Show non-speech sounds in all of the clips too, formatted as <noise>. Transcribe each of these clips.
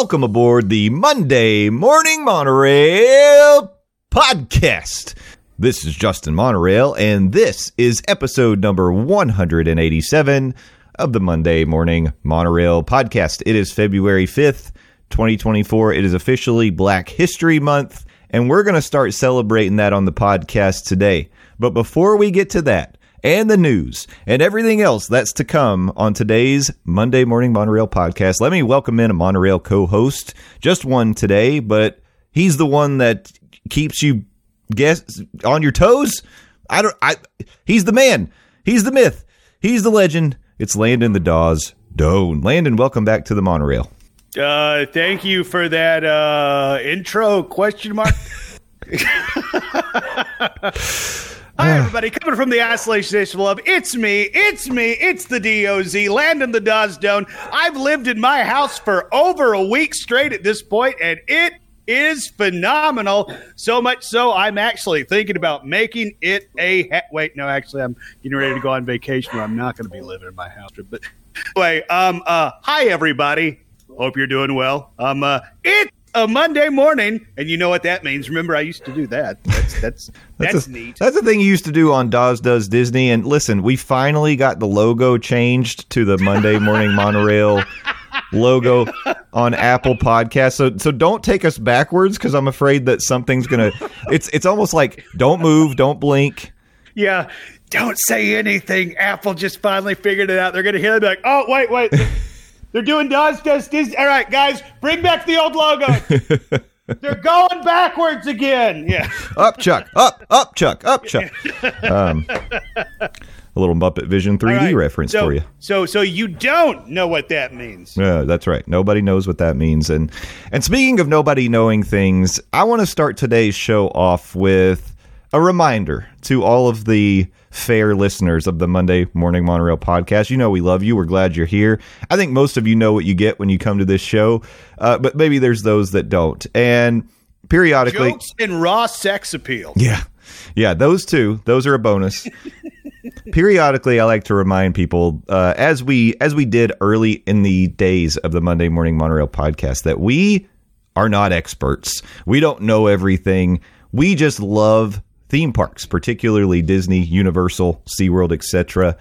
Welcome aboard the Monday Morning Monorail podcast. This is Justin Monorail, and this is episode number 187 of the Monday Morning Monorail podcast. It is February 5th, 2024. It is officially Black History Month, and we're going to start celebrating that on the podcast today. But before we get to that, and the news and everything else that's to come on today's Monday Morning Monorail podcast. Let me welcome in a Monorail co host, just one today, but he's the one that keeps you guess on your toes. I don't, I, he's the man, he's the myth, he's the legend. It's Landon the Doz Doane. Landon, welcome back to the Monorail. Uh, thank you for that uh, intro question mark. <laughs> <laughs> Hi, everybody. Coming from the Isolation of Love, it's me, it's me, it's the DOZ, Landon the Doane. I've lived in my house for over a week straight at this point, and it is phenomenal. So much so, I'm actually thinking about making it a. Ha- Wait, no, actually, I'm getting ready to go on vacation where I'm not going to be living in my house. But anyway, um, uh, hi, everybody. Hope you're doing well. Um, uh, it's a Monday morning, and you know what that means. Remember, I used to do that. That's that's <laughs> that's, a- neat. That's the thing you used to do on Doz Does Disney. And listen, we finally got the logo changed to the Monday Morning Monorail <laughs> logo on Apple Podcast. So so don't take us backwards because I'm afraid that something's gonna. <laughs> It's it's almost like don't move, don't blink. Yeah. Don't say anything. Apple just finally figured it out. They're going to hear it like, oh, wait, wait. They're doing Doz Does Disney. All right, guys, bring back the old logo. <laughs> They're going backwards again. Yeah. <laughs> Up, Chuck. Up, up, Chuck. Up, Chuck. Um, a little Muppet Vision 3D All right, reference so, for you. So, so you don't know what that means. Yeah, that's right. Nobody knows what that means. And and speaking of nobody knowing things, I want to start today's show off with a reminder to all of the fair listeners of the Monday Morning Monorail podcast. You know we love you. We're glad you're here. I think most of you know what you get when you come to this show, uh, but maybe there's those that don't. And periodically, Jokes and raw sex appeal. yeah. Yeah, those two, those are a bonus. <laughs> Periodically, I like to remind people, uh, as we as we did early in the days of the Monday Morning Monorail podcast, that we are not experts. We don't know everything. We just love theme parks, particularly Disney, Universal, SeaWorld, etc.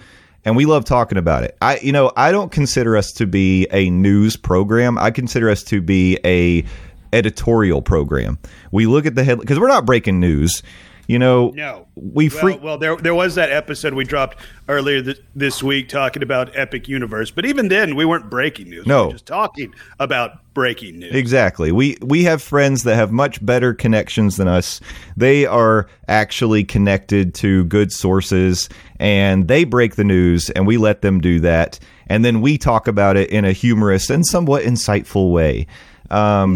And we love talking about it. I you know, I don't consider us to be a news program. I consider us to be a editorial program. We look at the head because we're not breaking news. You know, No. we Well, freak. well, there there was that episode we dropped earlier th- this week talking about Epic Universe, but even then we weren't breaking news. No. we were just talking about breaking news. Exactly. We we have friends that have much better connections than us. They are actually connected to good sources and they break the news and we let them do that and then we talk about it in a humorous and somewhat insightful way. Um,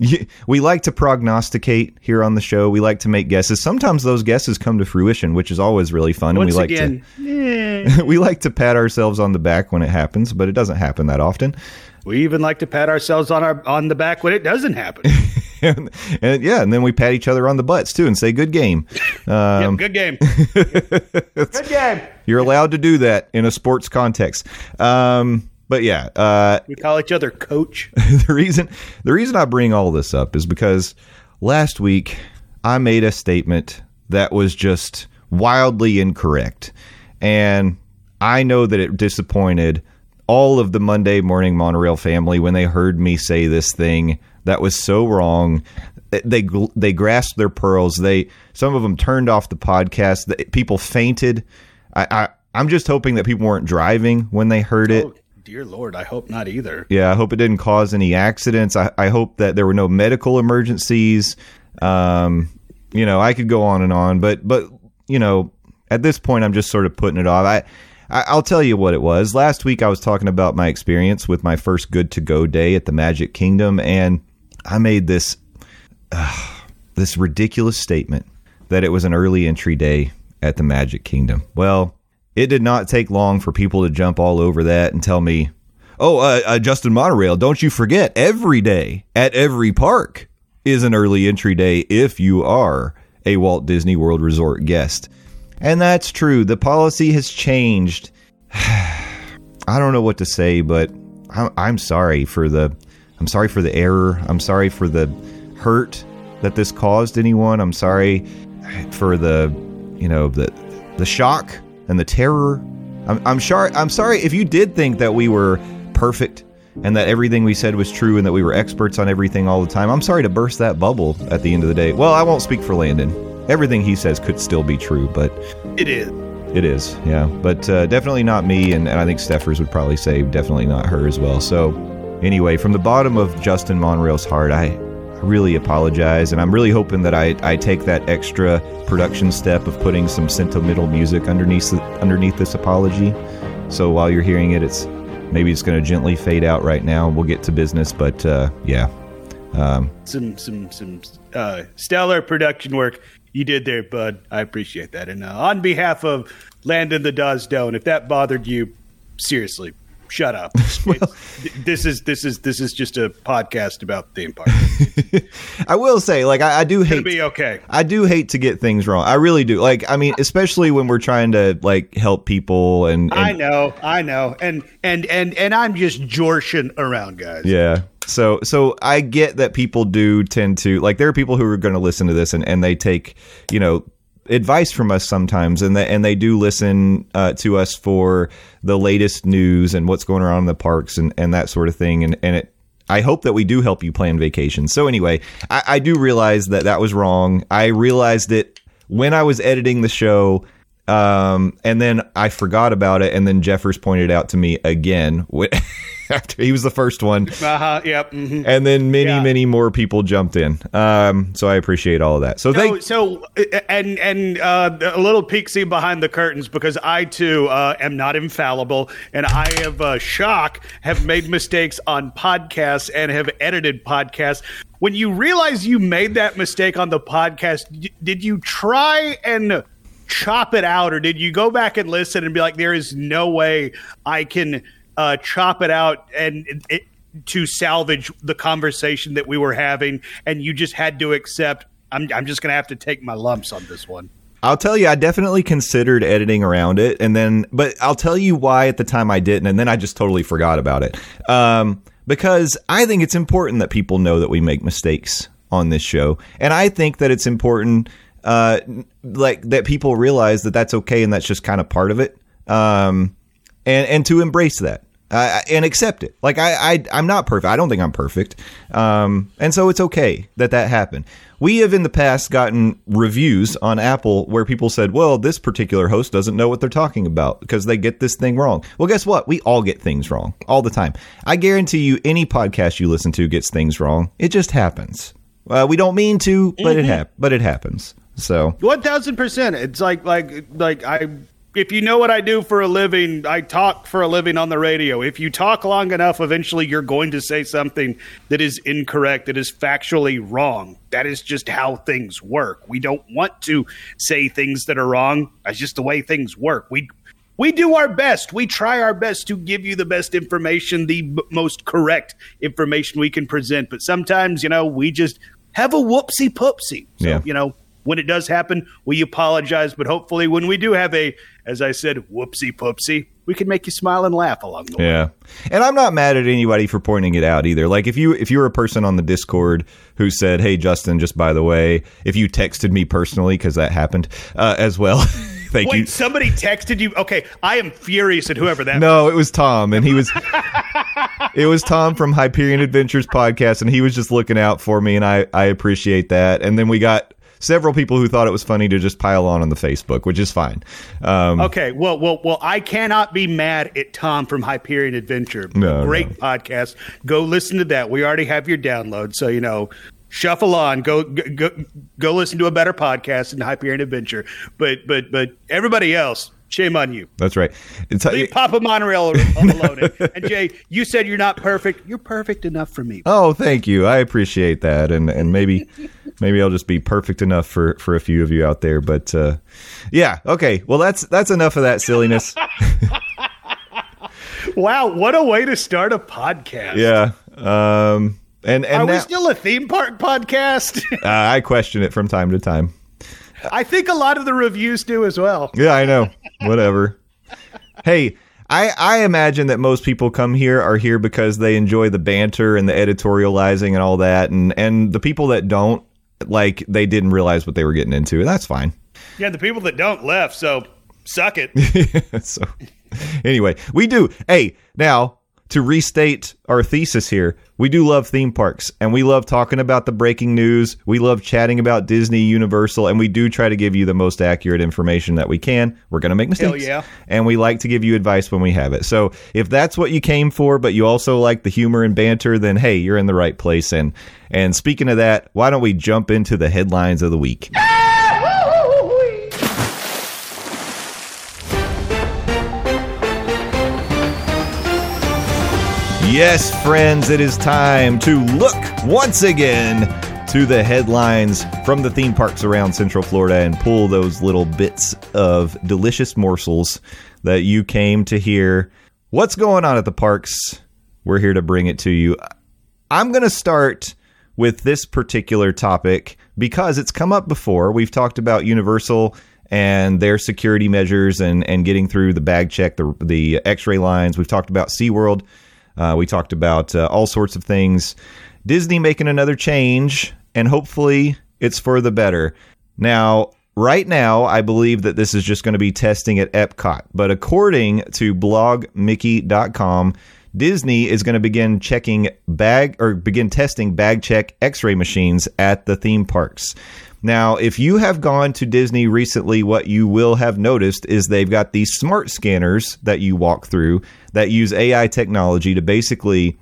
y- we like to prognosticate here on the show. We like to make guesses. Sometimes those guesses come to fruition, which is always really fun. Once and we like again, to <laughs> we like to pat ourselves on the back when it happens, but it doesn't happen that often. we even like to pat ourselves on our on the back when it doesn't happen. <laughs> and, and yeah, and then we pat each other on the butts too and say "good game." <laughs> Um, Yep, good game. good game. You're allowed to do that in a sports context. Um, but yeah, uh, We call each other coach. <laughs> the reason the reason I bring all this up is because last week I made a statement that was just wildly incorrect, and I know that it disappointed all of the Monday Morning Monorail family when they heard me say this thing that was so wrong. They they grasped their pearls. They some of them turned off the podcast. People fainted. I, I I'm just hoping that people weren't driving when they heard it. Oh, dear Lord, I hope not either. Yeah, I hope it didn't cause any accidents. I, I hope that there were no medical emergencies. Um, you know, I could go on and on, but but you know, at this point, I'm just sort of putting it off. I. I'll tell you what it was. Last week, I was talking about my experience with my first good to go day at the Magic Kingdom, and I made this this ridiculous statement that it was an early entry day at the Magic Kingdom. Well, it did not take long for people to jump all over that and tell me, "Oh, uh, uh, Justin Monorail, don't you forget every day at every park is an early entry day if you are a Walt Disney World Resort guest." And that's true. The policy has changed. <sighs> I don't know what to say, but I'm, I'm sorry for the I'm sorry for the error. I'm sorry for the hurt that this caused anyone. I'm sorry for the you know the the shock and the terror. I'm I'm sorry I'm sorry if you did think that we were perfect and that everything we said was true and that we were experts on everything all the time. I'm sorry to burst that bubble at the end of the day. Well, I won't speak for Landon. Everything he says could still be true, but It is. it is, yeah. But uh, definitely not me, and, and I think Steffers would probably say definitely not her as well. So, anyway, from the bottom of Justin Monorail's heart, I, I really apologize, and I'm really hoping that I, I take that extra production step of putting some sentimental music underneath underneath this apology. So while you're hearing it, it's maybe it's going to gently fade out right now. We'll get to business, but uh, yeah, um, Some some some uh, stellar production work you did there, bud. I appreciate that. And uh, on behalf of Landon the Doz Doane, if that bothered you, seriously, shut up. <laughs> Th- this is this is this is just a podcast about theme parks. <laughs> I will say, like, I, I do hate be okay. I do hate to get things wrong. I really do. Like, I mean, especially when we're trying to like help people and, and I know, I know, and and and and I'm just jorshing around, guys. yeah. So so I get that people do tend to like there are people who are going to listen to this and and they take, you know, advice from us sometimes and they, and they do listen uh, to us for the latest news and what's going on in the parks and, and that sort of thing and and it I hope that we do help you plan vacations. So anyway, I, I do realize that that was wrong. I realized it when I was editing the show, um, and then I forgot about it. And then Jeffers pointed out to me again <laughs> after he was the first one, Uh huh. Yep. mhm. and then many, Yeah. many more people jumped in. Um, so I appreciate all of that. So So, thank. so and and uh, a little peek behind the curtains because I too uh, am not infallible, and I have uh, shock have made mistakes on podcasts and have edited podcasts. When you realize you made that mistake on the podcast, did you try and chop it out, or did you go back and listen and be like, "There is no way I can uh, chop it out and it, to salvage the conversation that we were having," and you just had to accept. I'm, I'm just going to have to take my lumps on this one. I'll tell you, I definitely considered editing around it, and then, but I'll tell you why at the time I didn't, and then I just totally forgot about it. Um, because I think it's important that people know that we make mistakes on this show, and I think that it's important, uh, like that people realize that that's okay and that's just kind of part of it, um, and and to embrace that. Uh, and accept it. Like I, I, I'm not perfect. I don't think I'm perfect, um, and so it's okay that that happened. We have in the past gotten reviews on Apple where people said, "Well, this particular host doesn't know what they're talking about because they get this thing wrong." Well, guess what? We all get things wrong all the time. I guarantee you, any podcast you listen to gets things wrong. It just happens. Uh, we don't mean to, but it hap- but it happens. So One thousand percent. It's like like like I. If you know what I do for a living, I talk for a living on the radio. If you talk long enough, eventually you're going to say something that is incorrect, that is factually wrong. That is just how things work. We don't want to say things that are wrong. That's just the way things work. We we do our best. We try our best to give you the best information, the b- most correct information we can present. But sometimes, you know, we just have a whoopsie poopsie. So, Yeah. you know, when it does happen, we apologize. But hopefully, when we do have a, as I said, whoopsie poopsie, we can make you smile and laugh along the way. Yeah. And I'm not mad at anybody for pointing it out either. Like if you if you were a person on the Discord who said, "Hey Justin, just by the way, if you texted me personally cuz that happened uh, as well." <laughs> Thank Wait, you. somebody texted you? Okay, I am furious at whoever that. No, it was Tom and he was <laughs> It was Tom from Hyperion Adventures podcast and he was just looking out for me and I I appreciate that. And then we got several people who thought it was funny to just pile on on the Facebook, which is fine. Um Okay, well, well, well. I cannot be mad at Tom from Hyperion Adventure. No, great no. podcast. Go listen to that. We already have your download, so you know shuffle on. Go go go listen to a better podcast than Hyperion Adventure. But but but everybody else, shame on you. That's right. It's, Leave Papa Monorail <laughs> alone. and Jay, you said you're not perfect. You're perfect enough for me. oh, thank you. I appreciate that, and and maybe maybe I'll just be perfect enough for for a few of you out there. But uh, yeah, okay. Well, that's that's enough of that silliness. <laughs> Wow, what a way to start a podcast. yeah. Um. And and Are now, we still a theme park podcast? uh, I question it from time to time. <laughs> I think a lot of the reviews do as well. Yeah, I know. Whatever. hey, I I imagine that most people come here are here because they enjoy the banter and the editorializing and all that, and and the people that don't like they didn't realize what they were getting into, and that's fine. Yeah, the people that don't left, so suck it. <laughs> so anyway, we do. Hey, now to restate our thesis here, we do love theme parks and we love talking about the breaking news. We love chatting about Disney, Universal, and we do try to give you the most accurate information that we can. We're going to make mistakes. yeah. And we like to give you advice when we have it. So if that's what you came for, but you also like the humor and banter, then hey, you're in the right place. And and speaking of that, why don't we jump into the headlines of the week? Yes, friends, it is time to look once again to the headlines from the theme parks around Central Florida and pull those little bits of delicious morsels that you came to hear. What's going on at the parks? We're here to bring it to you. I'm going to start with this particular topic because it's come up before. We've talked about Universal and their security measures and, and getting through the bag check, the, the x ray lines. We've talked about SeaWorld. Uh, we talked about uh, all sorts of things. Disney making another change, and hopefully it's for the better. Now, right now, I believe that this is just going to be testing at Epcot, but according to blogmickey.com, Disney is going to begin checking bag or begin testing bag check x-ray machines at the theme parks. Now, if you have gone to Disney recently, what you will have noticed is they've got these smart scanners that you walk through that use AI technology to basically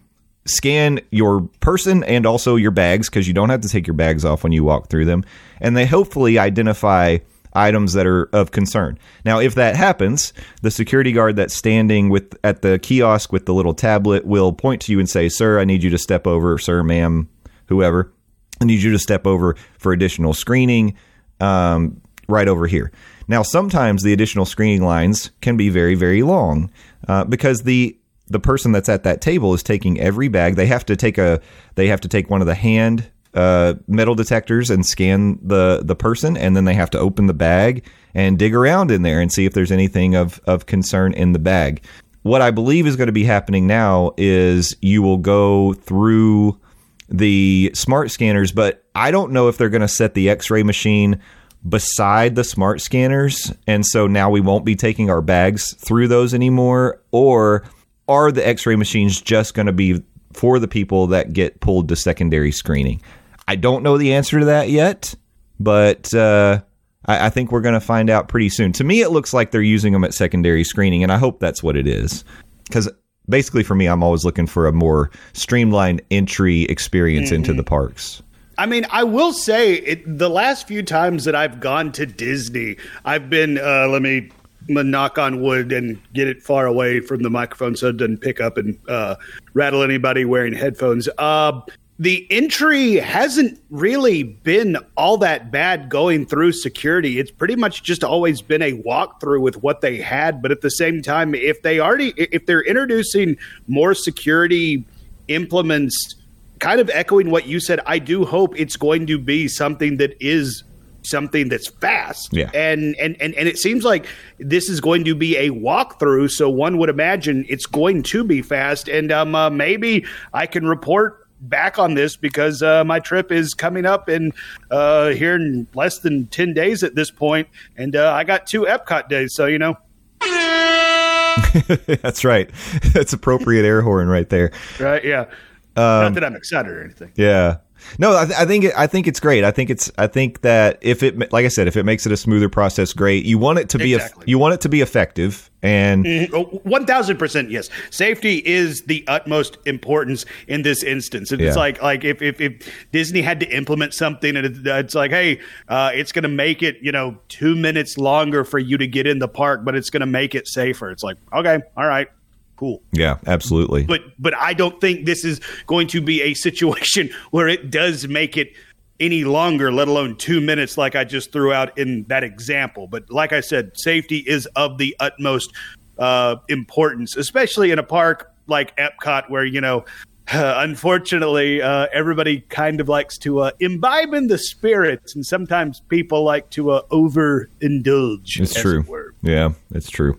scan your person and also your bags because you don't have to take your bags off when you walk through them. And they hopefully identify items that are of concern. Now, if that happens, the security guard that's standing with at the kiosk with the little tablet will point to you and say, "Sir, I need you to step over, sir, ma'am, whoever. I need you to step over for additional screening um, right over here." Now, sometimes the additional screening lines can be very, very long uh, because the the person that's at that table is taking every bag. They have to take a they have to take one of the hand uh, metal detectors and scan the the person, and then they have to open the bag and dig around in there and see if there's anything of of concern in the bag. What I believe is going to be happening now is you will go through the smart scanners, but I don't know if they're going to set the X-ray machine beside the smart scanners, and so now we won't be taking our bags through those anymore, or are the X-ray machines just going to be for the people that get pulled to secondary screening? I don't know the answer to that yet, but uh, I, I think we're going to find out pretty soon. To me, it looks like they're using them at secondary screening, and I hope that's what it is. Because basically, for me, I'm always looking for a more streamlined entry experience into the parks. I mean, I will say it, the last few times that I've gone to Disney, I've been, uh, let me knock on wood and get it far away from the microphone so it doesn't pick up and uh, rattle anybody wearing headphones. Uh, the entry hasn't really been all that bad going through security. It's pretty much just always been a walkthrough with what they had. But at the same time, if they already, if they're introducing more security implements, kind of echoing what you said, I do hope it's going to be something that is something that's fast. Yeah. And and and and it seems like this is going to be a walkthrough, so one would imagine it's going to be fast. And um, uh, maybe I can report back on this because uh, my trip is coming up in uh, here in less than ten days at this point, and uh, I got two Epcot days, so you know. <laughs> That's right. <laughs> That's appropriate air horn right there. Right? Yeah. Um, Not that I'm excited or anything. Yeah. No, I, th- I think it, I think it's great. I think it's I think that if it like I said, if it makes it a smoother process, great. You want it to be Exactly. you want it to be effective, and Oh, One thousand percent, yes. Safety is the utmost importance in this instance. It's Yeah. like like if, if if Disney had to implement something, and it, it's like, hey, uh, it's going to make it you know two minutes longer for you to get in the park, but it's going to make it safer. It's like, okay, all right, cool. yeah, absolutely. But but I don't think this is going to be a situation <laughs> where it does make it any longer, let alone two minutes, like I just threw out in that example. But like I said, safety is of the utmost uh, importance, especially in a park like Epcot, where you know. <sighs> unfortunately, uh, everybody kind of likes to uh, imbibe in the spirits, and sometimes people like to uh, overindulge. It's true. it. Yeah, it's true.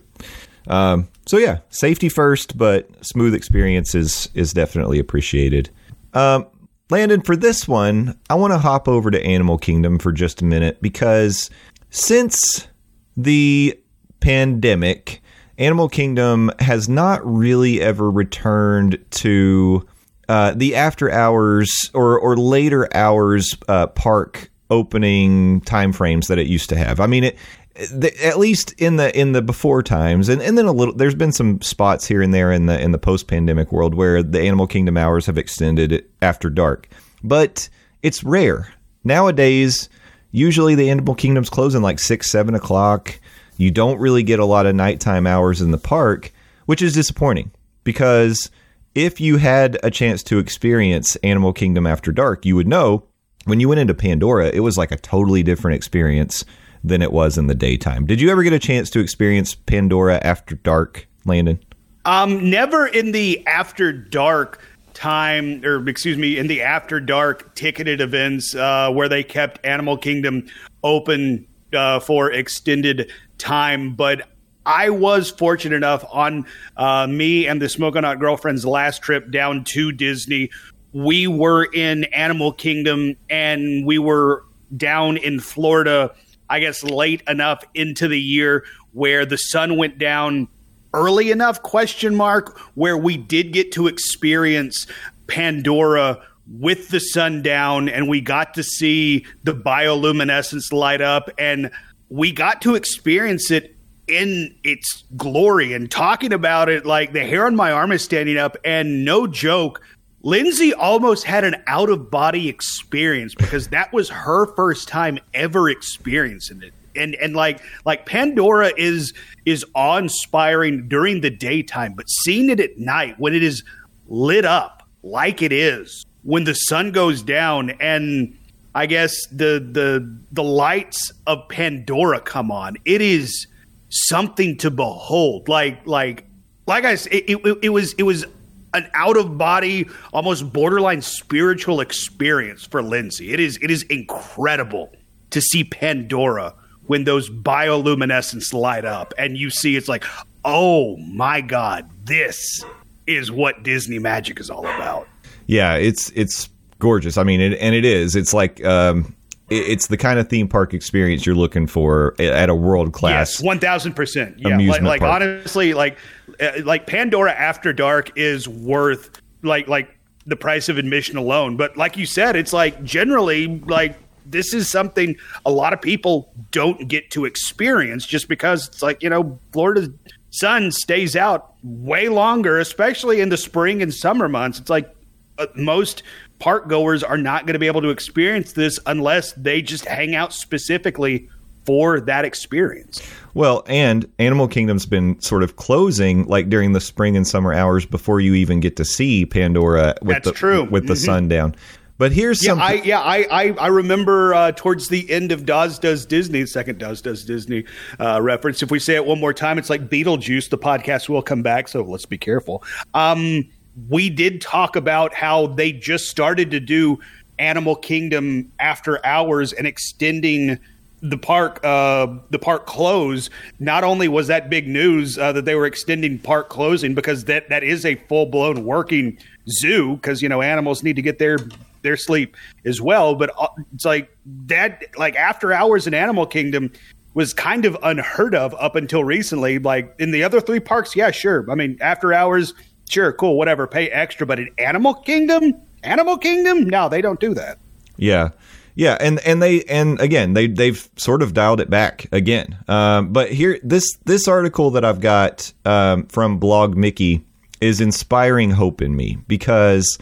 Um, so yeah, safety first, but smooth experience is is definitely appreciated. Um, Landon, for this one, I want to hop over to Animal Kingdom for just a minute because since the pandemic, Animal Kingdom has not really ever returned to uh, the after hours or or later hours uh, park opening timeframes that it used to have. I mean, it the, at least in the in the before times, and, and then a little. There's been some spots here and there in the in the post pandemic world where the Animal Kingdom hours have extended after dark, but it's rare nowadays. Usually, the Animal Kingdom's closing like six, seven o'clock. You don't really get a lot of nighttime hours in the park, which is disappointing because if you had a chance to experience Animal Kingdom after dark, you would know when you went into Pandora, it was like a totally different experience than it was in the daytime. Did you ever get a chance to experience Pandora after dark, Landon? Um, never in the after dark time, or excuse me, in the after dark ticketed events uh, where they kept Animal Kingdom open uh, for extended time. But I was fortunate enough on uh, me and the Smoking Hot Girlfriend's last trip down to Disney. We were in Animal Kingdom and we were down in Florida, I guess late enough into the year where the sun went down early enough question mark where we did get to experience Pandora with the sun down and we got to see the bioluminescence light up and we got to experience it in its glory and talking about it like the hair on my arm is standing up and no joke Lindsay almost had an out of body experience because that was her first time ever experiencing it. And and like like Pandora is is awe inspiring during the daytime, but seeing it at night when it is lit up like it is when the sun goes down and I guess the the the lights of Pandora come on, it is something to behold. Like like like I said, it, it, it was it was an out of body, almost borderline spiritual experience for Lindsay. It is it is incredible to see Pandora when those bioluminescence light up and you see it's like, oh my god, this is what Disney magic is all about. Yeah, it's it's gorgeous. I mean, it, and it is. It's like um, it's the kind of theme park experience you're looking for at a world class. Yes, one thousand percent. Yeah, like, like honestly, like uh, like Pandora After Dark is worth like like the price of admission alone. But like you said, it's like generally like this is something a lot of people don't get to experience just because it's like you know Florida's sun stays out way longer, especially in the spring and summer months. It's like uh, most park goers are not going to be able to experience this unless they just hang out specifically for that experience. Well, and Animal Kingdom's been sort of closing like during the spring and summer hours before you even get to see Pandora with That's the true. with the Mhm. sun down. But here's Yeah, some I yeah I I, I remember uh, towards the end of Doz Does Disney, second Doz Does Disney uh, reference. If we say it one more time, it's like Beetlejuice. The podcast will come back, so let's be careful. Um, we did talk about how they just started to do Animal Kingdom after hours and extending the park uh the park close. Not only was that big news uh, that they were extending park closing because that that is a full-blown working zoo because you know animals need to get their their sleep as well. But uh, it's like that like after hours in animal kingdom was kind of unheard of up until recently. Like in the other three parks yeah sure. I mean after hours sure cool whatever pay extra but in animal kingdom Animal Kingdom, no, they don't do that. Yeah. Yeah, and and they and again they they've sort of dialed it back again. Um, but here this this article that I've got um, from Blog Mickey is inspiring hope in me because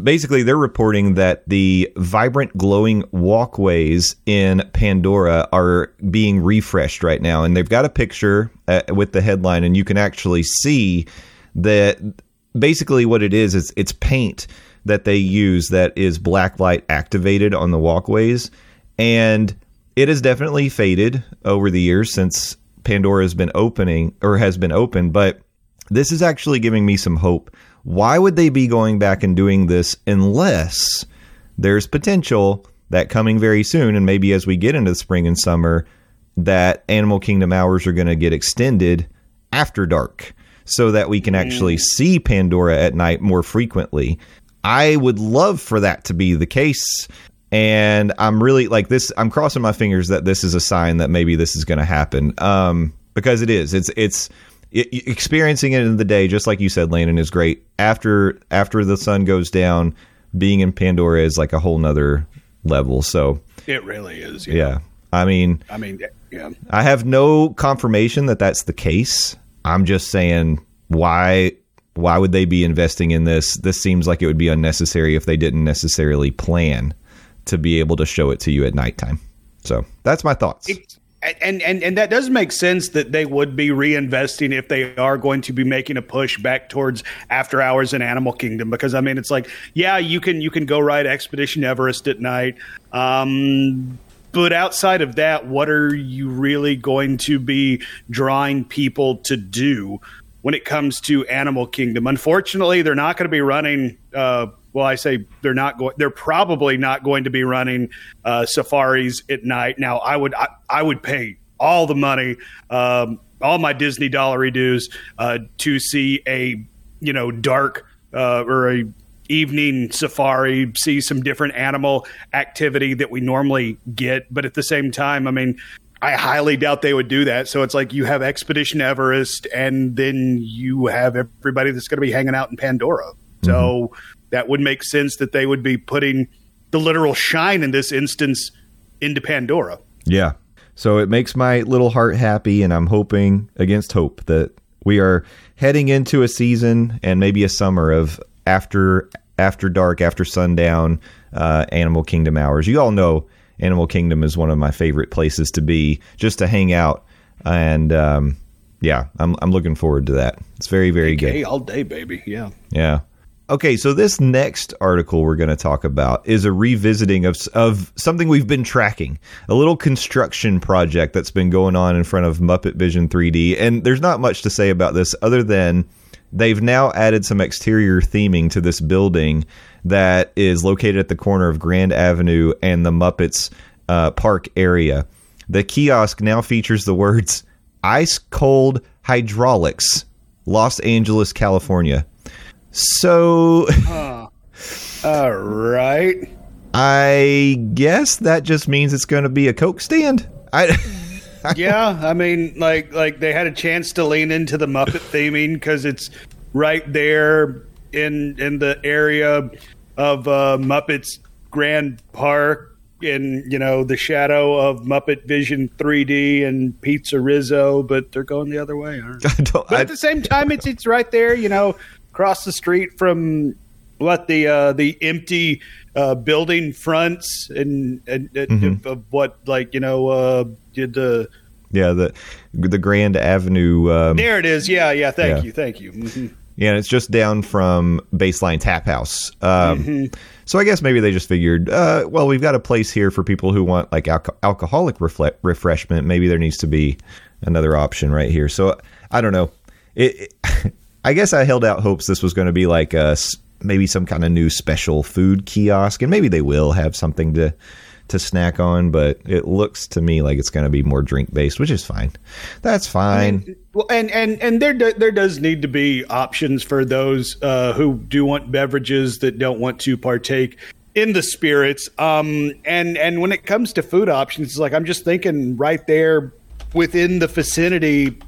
basically they're reporting that the vibrant glowing walkways in Pandora are being refreshed right now, and they've got a picture uh, with the headline, and you can actually see that basically what it is is it's paint that they use that is black light activated on the walkways. And it has definitely faded over the years since Pandora has been opening or has been open, but this is actually giving me some hope. Why would they be going back and doing this unless there's potential that coming very soon, and maybe as we get into the spring and summer, that Animal Kingdom hours are going to get extended after dark so that we can actually see Pandora at night more frequently. I would love for that to be the case. And I'm really like this. I'm crossing my fingers that this is a sign that maybe this is going to happen. Um, because it is. It's it's it, experiencing it in the day, just like you said, Landon is great. After after the sun goes down, being in Pandora is like a whole nother level. So It really is. Yeah. yeah, I mean, I mean, yeah. I have no confirmation that that's the case. I'm just saying why why would they be investing in this? This seems like it would be unnecessary if they didn't necessarily plan to be able to show it to you at nighttime. So that's my thoughts. It- and, and and that does make sense that they would be reinvesting if they are going to be making a push back towards after hours in Animal Kingdom because I mean it's like yeah you can you can go ride Expedition Everest at night um, but outside of that what are you really going to be drawing people to do when it comes to Animal Kingdom unfortunately they're not going to be running uh, well, I say they're not going. They're probably not going to be running uh, safaris at night. Now, I would I, I would pay all the money, um, all my Disney dollary dues uh, to see a you know dark uh, or a evening safari, see some different animal activity that we normally get. But at the same time, I mean. I highly doubt they would do that. So it's like you have Expedition Everest, and then you have everybody that's going to be hanging out in Pandora. Mm-hmm. So that would make sense that they would be putting the literal shine in this instance into Pandora. Yeah. So it makes my little heart happy, and I'm hoping against hope that we are heading into a season and maybe a summer of after after dark, after sundown, uh, Animal Kingdom hours. You all know Animal Kingdom is one of my favorite places to be, just to hang out, and um, yeah, I'm I'm looking forward to that. It's very very good. All day, baby. Yeah. Yeah. Okay, so this next article we're going to talk about is a revisiting of of something we've been tracking, a little construction project that's been going on in front of Muppet Vision 3D, and there's not much to say about this other than they've now added some exterior theming to this building that is located at the corner of Grand Avenue and the Muppets uh, Park area. The kiosk now features the words "Ice Cold Hydraulics, Los Angeles, California." So All right. <laughs> I guess that just means it's going to be a Coke stand. I <laughs> <laughs> yeah, I mean, like like they had a chance to lean into the Muppet <laughs> theming because it's right there in in the area of uh, Muppets Grand Park, in you know the shadow of Muppet Vision 3D and Pizza Rizzo, but they're going the other way. Aren't they? <laughs> I don't. But at the same time, it's it's right there, you know, across the street from what the uh, the empty uh, building fronts and, and, and Mm-hmm. of what like you know uh, did the yeah, the the Grand Avenue. Um, there it is. Yeah, yeah. Thank Yeah. you, thank you. Mhm. Yeah, and it's just down from Baseline Tap House. Um, Mm-hmm. So I guess maybe they just figured, uh, well, we've got a place here for people who want like alco- alcoholic refle- refreshment. Maybe there needs to be another option right here. So I don't know. It, it- <laughs> I guess I held out hopes this was going to be like a maybe some kind of new special food kiosk, and maybe they will have something to to snack on. But it looks to me like it's going to be more drink based, which is fine. That's fine. Well, and and and there do- there does need to be options for those uh, who do want beverages that don't want to partake in the spirits. Um, and and when it comes to food options, it's like I'm just thinking right there within the vicinity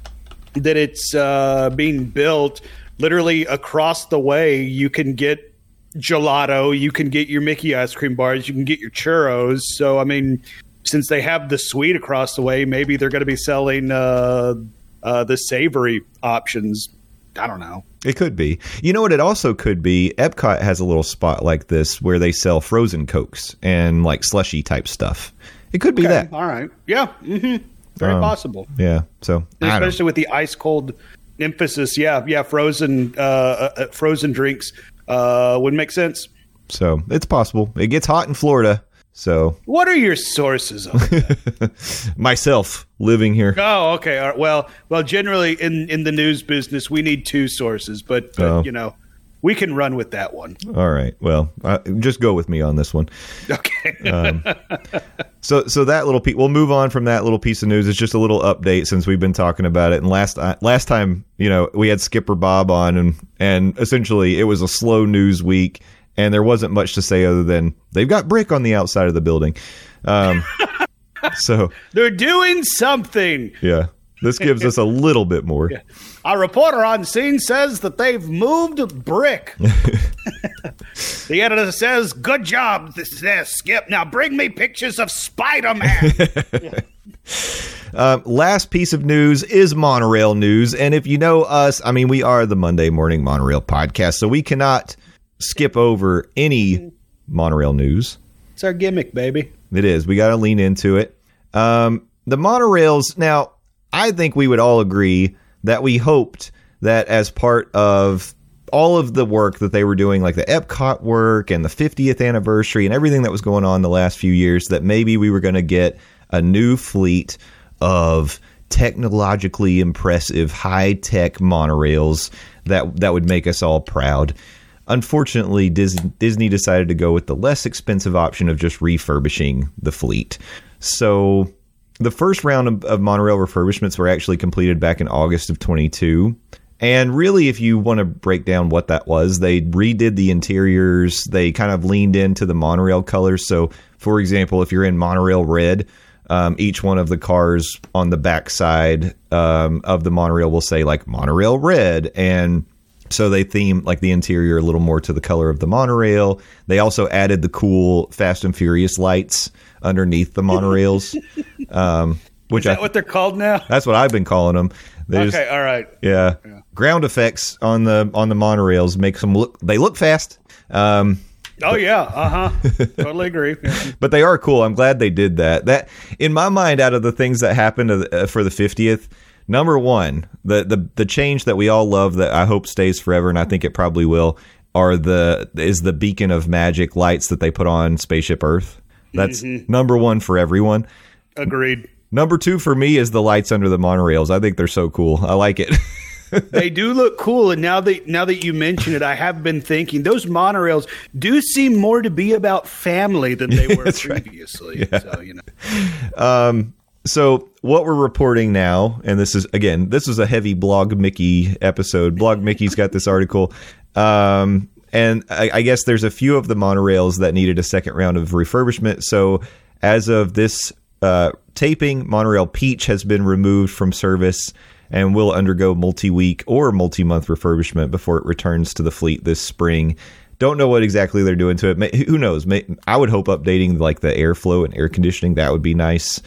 that it's uh, being built, literally across the way, you can get gelato. You can get your Mickey ice cream bars. You can get your churros. So I mean, since they have the sweet across the way, maybe they're going to be selling uh, uh, the savory options. I don't know. It could be. You know what? It also could be. Epcot has a little spot like this where they sell frozen cokes and like slushy type stuff. It could be Okay, that. All right. Yeah. hmm Very Um, possible. Yeah. So especially with the ice cold emphasis. Yeah, yeah, frozen, uh, uh, uh, frozen drinks uh, would make sense. so it's possible. It gets hot in Florida. So What are your sources that? <laughs> myself living here. oh, okay. Right. Well, well, generally in in the news business, we need two sources, but, but Oh. you know, we can run with that one. All right. Well, uh, just go with me on this one. Okay. Um, <laughs> So, so that little piece. We'll move on from that little piece of news. It's just a little update since we've been talking about it. And last uh, last time, you know, we had Skipper Bob on, and and essentially it was a slow news week, and there wasn't much to say other than they've got brick on the outside of the building. Um, <laughs> so They're doing something. yeah, this gives us a little bit more. <laughs> A reporter on scene says that they've moved brick. <laughs> the editor says, "Good job, this there, Skip. Now bring me pictures of Spider-Man." Um, <laughs> last piece of news is monorail news, and if you know us, I mean, we are the Monday Morning Monorail podcast, so we cannot skip over any monorail news. it's our gimmick, baby. It is. We got to lean into it. Um, the monorails. Now, I think we would all agree that we hoped that as part of all of the work that they were doing, like the Epcot work and the 50th anniversary and everything that was going on the last few years, that maybe we were going to get a new fleet of technologically impressive, high tech monorails that that would make us all proud. Unfortunately, Dis- Disney decided to go with the less expensive option of just refurbishing the fleet. So the first round of, of monorail refurbishments were actually completed back in August of 22. And really, if you want to break down what that was, they redid the interiors. They kind of leaned into the monorail colors. So, for example, if you're in monorail red, um, each one of the cars on the back side um, of the monorail will say like monorail red. And so they theme like the interior a little more to the color of the monorail. They also added the cool Fast and Furious lights underneath the monorails, <laughs> um, which Is that I, what they're called now? that's what I've been calling them. They just- Okay, all right. yeah. ground effects on the on the monorails makes them look they look fast. Um, Oh yeah, uh huh. <laughs> totally agree. Yeah. but they are cool. I'm glad they did that. That in my mind, out of the things that happened the- uh, for the 50th, number one, the the the change that we all love that I hope stays forever, and I think it probably will, are the is the beacon of magic lights that they put on Spaceship Earth. That's number one for everyone. Agreed. Number two for me is the lights under the monorails. I think they're so cool. I like it. <laughs> they do look cool, and now that now that you mention it, I have been thinking those monorails do seem more to be about family than they <laughs> were That's right. previously. So you know, <laughs> Um, so what we're reporting now, and this is again, this is a heavy blog Mickey episode. Blog Mickey's got this article, um, and I, I guess there's a few of the monorails that needed a second round of refurbishment. So as of this uh, taping, monorail Peach has been removed from service and will undergo multi-week or multi-month refurbishment before it returns to the fleet this spring. Don't know what exactly they're doing to it. May, who knows? May, I would hope updating like the airflow and air conditioning that would be nice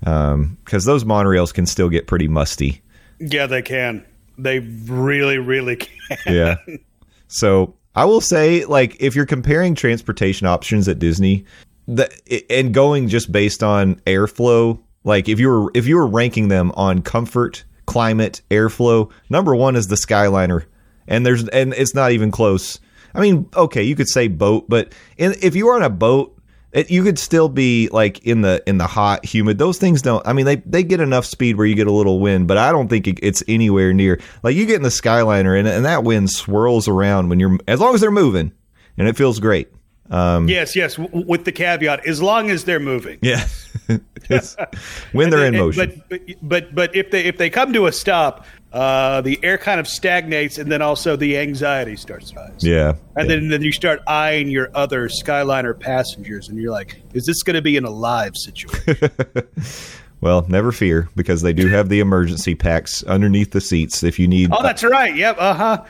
because those monorails can still get pretty musty. yeah, they can. They really, really can. Yeah. <laughs> so I will say, like, if you're comparing transportation options at Disney, the, and going just based on airflow, like if you were if you were ranking them on comfort, climate, airflow, number one is the Skyliner, and there's and it's not even close. I mean, okay, you could say boat, but in, if you were on a boat, it, you could still be like in the in the hot, humid. Those things don't. I mean, they they get enough speed where you get a little wind, but I don't think it, it's anywhere near like you get in the Skyliner and and that wind swirls around when you're as long as they're moving, and it feels great. Yes, yes. W- with the caveat, as long as they're moving. Yeah, <laughs> when they're in motion. But, but but if they if they come to a stop, uh, the air kind of stagnates, and then also the anxiety starts to rise. yeah, And then, then you start eyeing your other Skyliner passengers, and you're like, "Is this going to be an alive situation?" <laughs> Well, never fear because they do have the emergency packs underneath the seats if you need Oh, that's right. Yep. Uh huh.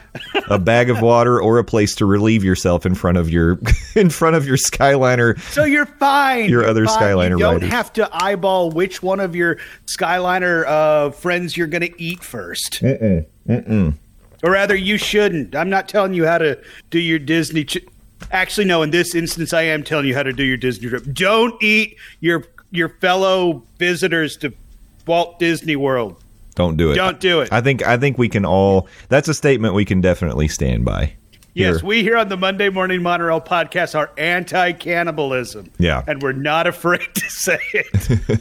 a bag of water or a place to relieve yourself in front of your <laughs> in front of your Skyliner. So you're fine. Your You're other fine. Skyliner You don't riders. have to eyeball which one of your Skyliner uh, friends you're going to eat first. Mm-mm. Mm-mm. Or rather, you shouldn't. I'm not telling you how to do your Disney. Ch- Actually, no. In this instance, I am telling you how to do your Disney trip. Don't eat your your fellow visitors to Walt Disney World. Don't do it. Don't do it. I think I think we can all. That's a statement we can definitely stand by. Yes, Here. we here on the Monday Morning Monorail podcast are anti cannibalism. Yeah. And we're not afraid to say it.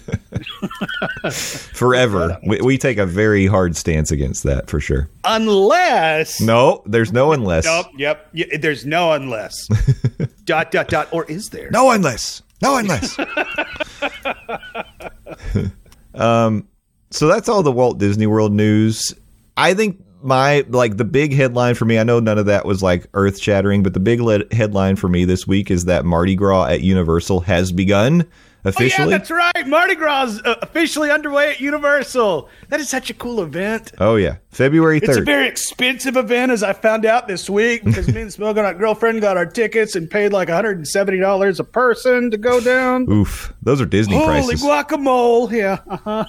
<laughs> <laughs> forever. We, we take a very hard stance against that for sure. Unless. No, there's no unless. Nope. Yep. There's no unless. <laughs> dot, dot, dot. Or is there? No unless. No unless. <laughs> um, so that's all the Walt Disney World news. I think my like the big headline for me. I know none of that was like earth shattering, but the big le- headline for me this week is that Mardi Gras at Universal has begun Oh, yeah, that's right. Mardi Gras is uh, officially underway at Universal. That is such a cool event. oh yeah, February third. It's a very expensive event, as I found out this week, because <laughs> me and Smoke and our girlfriend got our tickets and paid like $170 a person to go down. Oof, those are Disney Holy prices. guacamole! Yeah, uh-huh.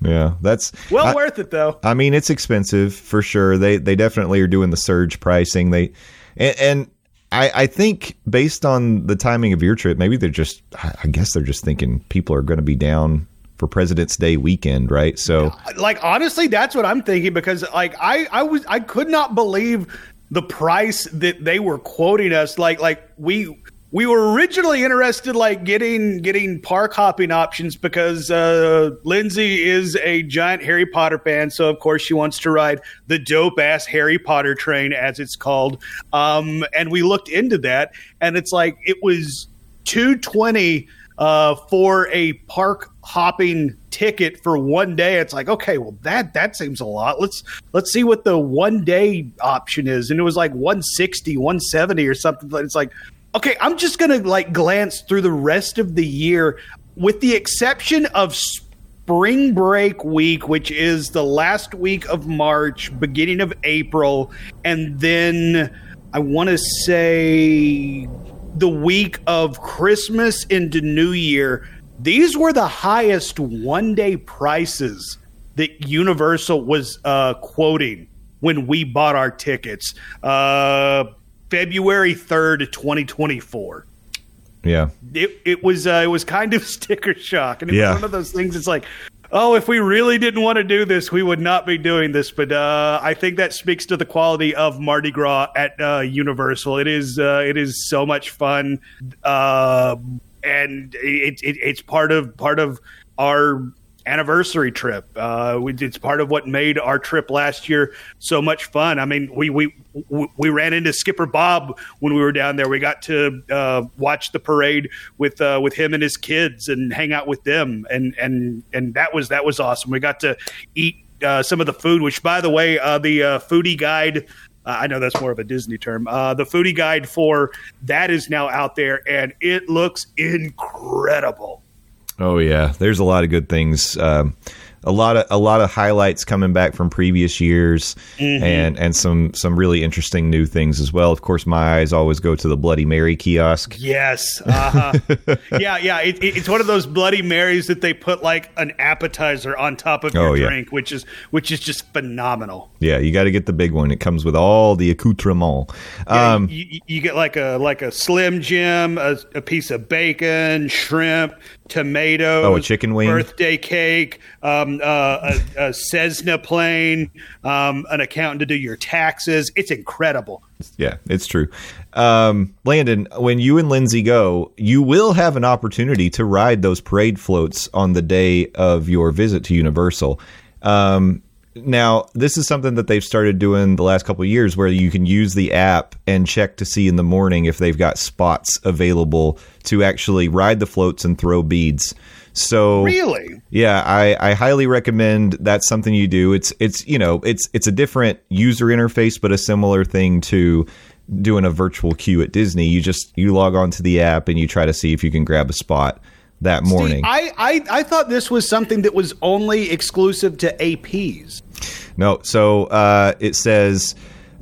Yeah, that's well I- worth it though. I mean, it's expensive for sure. They they definitely are doing the surge pricing. They and, and I I think based on the timing of your trip, maybe they're just I guess they're just thinking people are going to be down for President's Day weekend, right? So like honestly that's what i'm thinking because like i i was i could not believe the price that they were quoting us like like we we were originally interested like getting getting park hopping options because uh lindsay is a giant harry potter fan so of course she wants to ride the dope ass harry potter train as it's called um and we looked into that and it's like it was 220 uh, for a park hopping ticket for one day. It's like, okay, well that that seems a lot. Let's let's see what the one day option is. And it was like 160, 170 or something. But it's like, okay, I'm just gonna like glance through the rest of the year, with the exception of spring break week, which is the last week of March, beginning of April, and then I want to say the week of Christmas into New Year. These were the highest one day prices that Universal was uh, quoting when we bought our tickets. Uh, February 3rd, 2024 yeah, it it was uh, it was kind of <laughs> sticker shock, and it Yeah. was one of those things. It's like, oh, if we really didn't want to do this, we would not be doing this. But uh, I think that speaks to the quality of Mardi Gras at uh, Universal. It is uh, it is so much fun, uh, and it, it it's part of part of our anniversary trip. Uh, it's part of what made our trip last year so much fun. I mean, we we we- ran into Skipper Bob when we were down there. We got to uh, watch the parade with uh, with him and his kids and hang out with them, and and and that was that was awesome. We got to eat uh, some of the food, which by the way, uh, the uh, foodie guide. I know that's more of a Disney term. The foodie guide for that is now out there, and it looks incredible. Oh yeah, there's a lot of good things. Um, a lot of a lot of highlights coming back from previous years, and and some some really interesting new things as well. Of course, my eyes always go to the Bloody Mary kiosk. Yes. Uh-huh. <laughs> yeah, yeah. It, it- it's one of those Bloody Marys that they put like an appetizer on top of your Oh, yeah. drink, which is which is just phenomenal. Yeah, you got to get the big one. It comes with all the accoutrement. Yeah, Um, you, you- you get like a like a Slim Jim, a, a piece of bacon, shrimp, tomatoes, Oh, a chicken wing? birthday cake, um, uh, a, a Cessna plane, um, an accountant to do your taxes. It's incredible. Yeah, it's true. Um, Landon, when you and Lindsay go, you will have an opportunity to ride those parade floats on the day of your visit to Universal. Um, now, this is something that they've started doing the last couple of years where you can use the app and check to see in the morning if they've got spots available to actually ride the floats and throw beads. So Really? yeah, I, I highly recommend that's something you do. It's it's you know it's it's a different user interface, but a similar thing to doing a virtual queue at Disney. You just you log on to the app and you try to see if you can grab a spot that morning. See, I, I I thought this was something that was only exclusive to APs. No, so uh, it says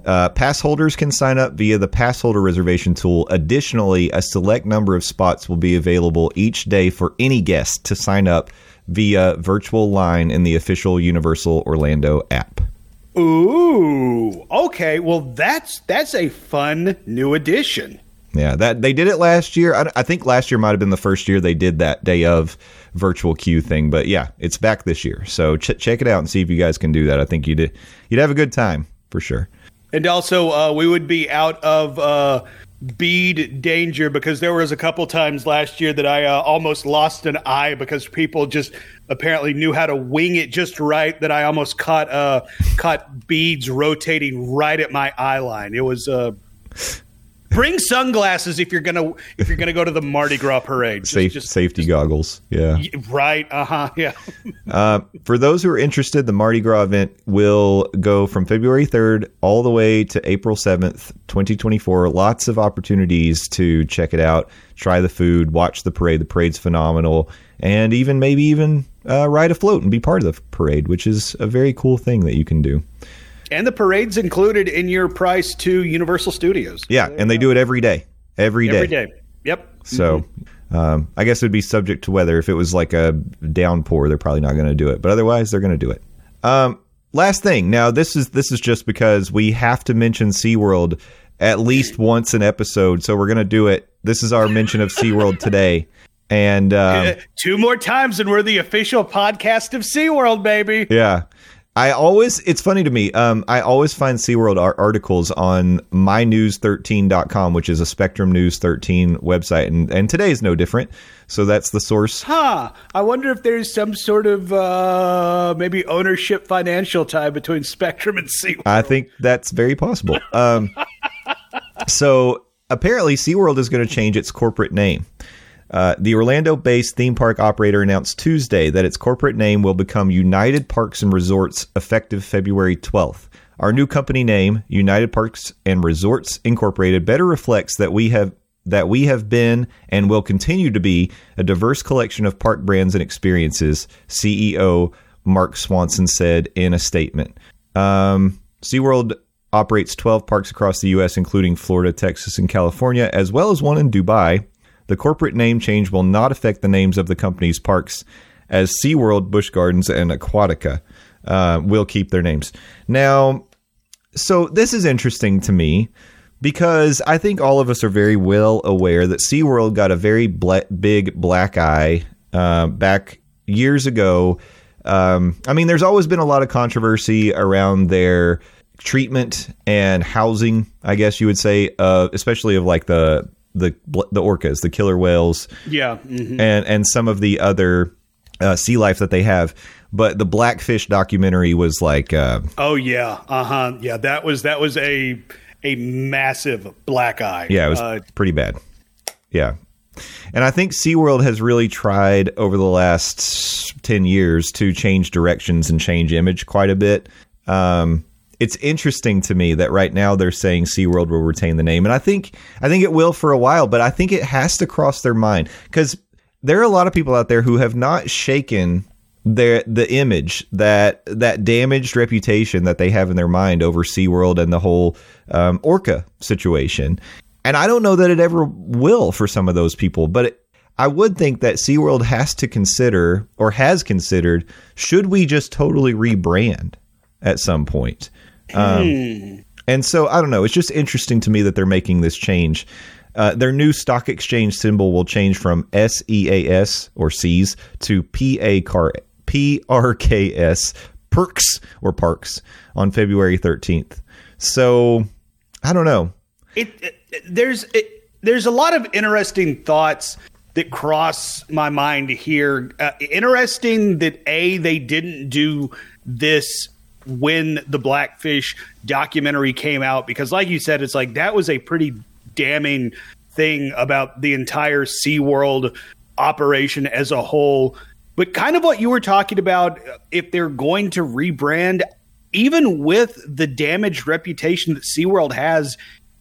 uh, pass holders can sign up via the pass holder reservation tool. Additionally, a select number of spots will be available each day for any guest to sign up via virtual line in the official Universal Orlando app. Ooh, okay. Well, that's that's a fun new addition. Yeah, that they did it last year. I, I think last year might have been the first year they did that day of virtual queue thing. But yeah, it's back this year. So ch- check it out and see if you guys can do that. I think you'd you'd have a good time for sure. And also, uh, we would be out of uh, bead danger because there was a couple times last year that I uh, almost lost an eye because people just apparently knew how to wing it just right. That I almost caught uh, caught beads rotating right at my eye line. It was. Bring sunglasses if you're gonna if you're gonna go to the Mardi Gras parade. Just, Safe, safety goggles. Yeah. Right. Uh huh. Yeah. <laughs> Uh, for those who are interested, the Mardi Gras event will go from February 3rd all the way to April 7th, 2024. Lots of opportunities to check it out, try the food, watch the parade. The parade's phenomenal, and even maybe even uh, ride a float and be part of the parade, which is a very cool thing that you can do. And the parade's included in your price to Universal Studios. Yeah, and they do it every day. Every day. Every day. Yep. So um, I guess it would be subject to weather. If it was like a downpour, they're probably not going to do it. But otherwise, they're going to do it. Um, last thing. Now this is this is just because we have to mention SeaWorld at least once an episode. So we're going to do it. This is our mention of SeaWorld today. And um, <laughs> Two more times, and we're the official podcast of SeaWorld, baby. yeah. I always, it's funny to me. Um, I always find SeaWorld ar- articles on mynews13.com, which is a Spectrum News 13 website. And, and today is no different. So that's the source. Huh. I wonder if there's some sort of uh, maybe ownership financial tie between Spectrum and SeaWorld. I think that's very possible. Um, <laughs> so apparently, SeaWorld is going to change its corporate name. Uh, the Orlando based theme park operator announced Tuesday that its corporate name will become United Parks and Resorts effective February 12th. Our new company name, United Parks and Resorts Incorporated, better reflects that we have that we have been and will continue to be a diverse collection of park brands and experiences, CEO Marc Swanson said in a statement. Um, SeaWorld operates 12 parks across the U.S., including Florida, Texas, and California, as well as one in Dubai. The corporate name change will not affect the names of the company's parks, as SeaWorld, Busch Gardens, and Aquatica uh, will keep their names. Now, so this is interesting to me because I think all of us are very well aware that SeaWorld got a very bla- big black eye uh, back years ago. Um, I mean, there's always been a lot of controversy around their treatment and housing, I guess you would say, uh, especially of like the the the orcas, the killer whales, yeah. mhm. and and some of the other uh, sea life that they have. But the Blackfish documentary was like, uh, Oh yeah. Uh huh. Yeah. That was that was a a massive black eye. yeah, it was Uh, pretty bad. Yeah. And I think SeaWorld has really tried over the last 10 years to change directions and change image quite a bit. Um, it's interesting to me that right now they're saying SeaWorld will retain the name. And I think I think it will for a while, but I think it has to cross their mind because there are a lot of people out there who have not shaken their the image that that damaged reputation that they have in their mind over SeaWorld and the whole um, orca situation. And I don't know that it ever will for some of those people, but it, I would think that SeaWorld has to consider or has considered should we just totally rebrand at some point? Um, and so I don't know. It's just interesting to me that they're making this change. Uh, their new stock exchange symbol will change from S E A S or C's to P A car P R K S Perks or Parks on February 13th. So I don't know. it, it there's it, there's a lot of interesting thoughts that cross my mind here. Uh, interesting that a they didn't do this when the Blackfish documentary came out because, like you said, it's like that was a pretty damning thing about the entire SeaWorld operation as a whole. But kind of what you were talking about, if they're going to rebrand, even with the damaged reputation that SeaWorld has,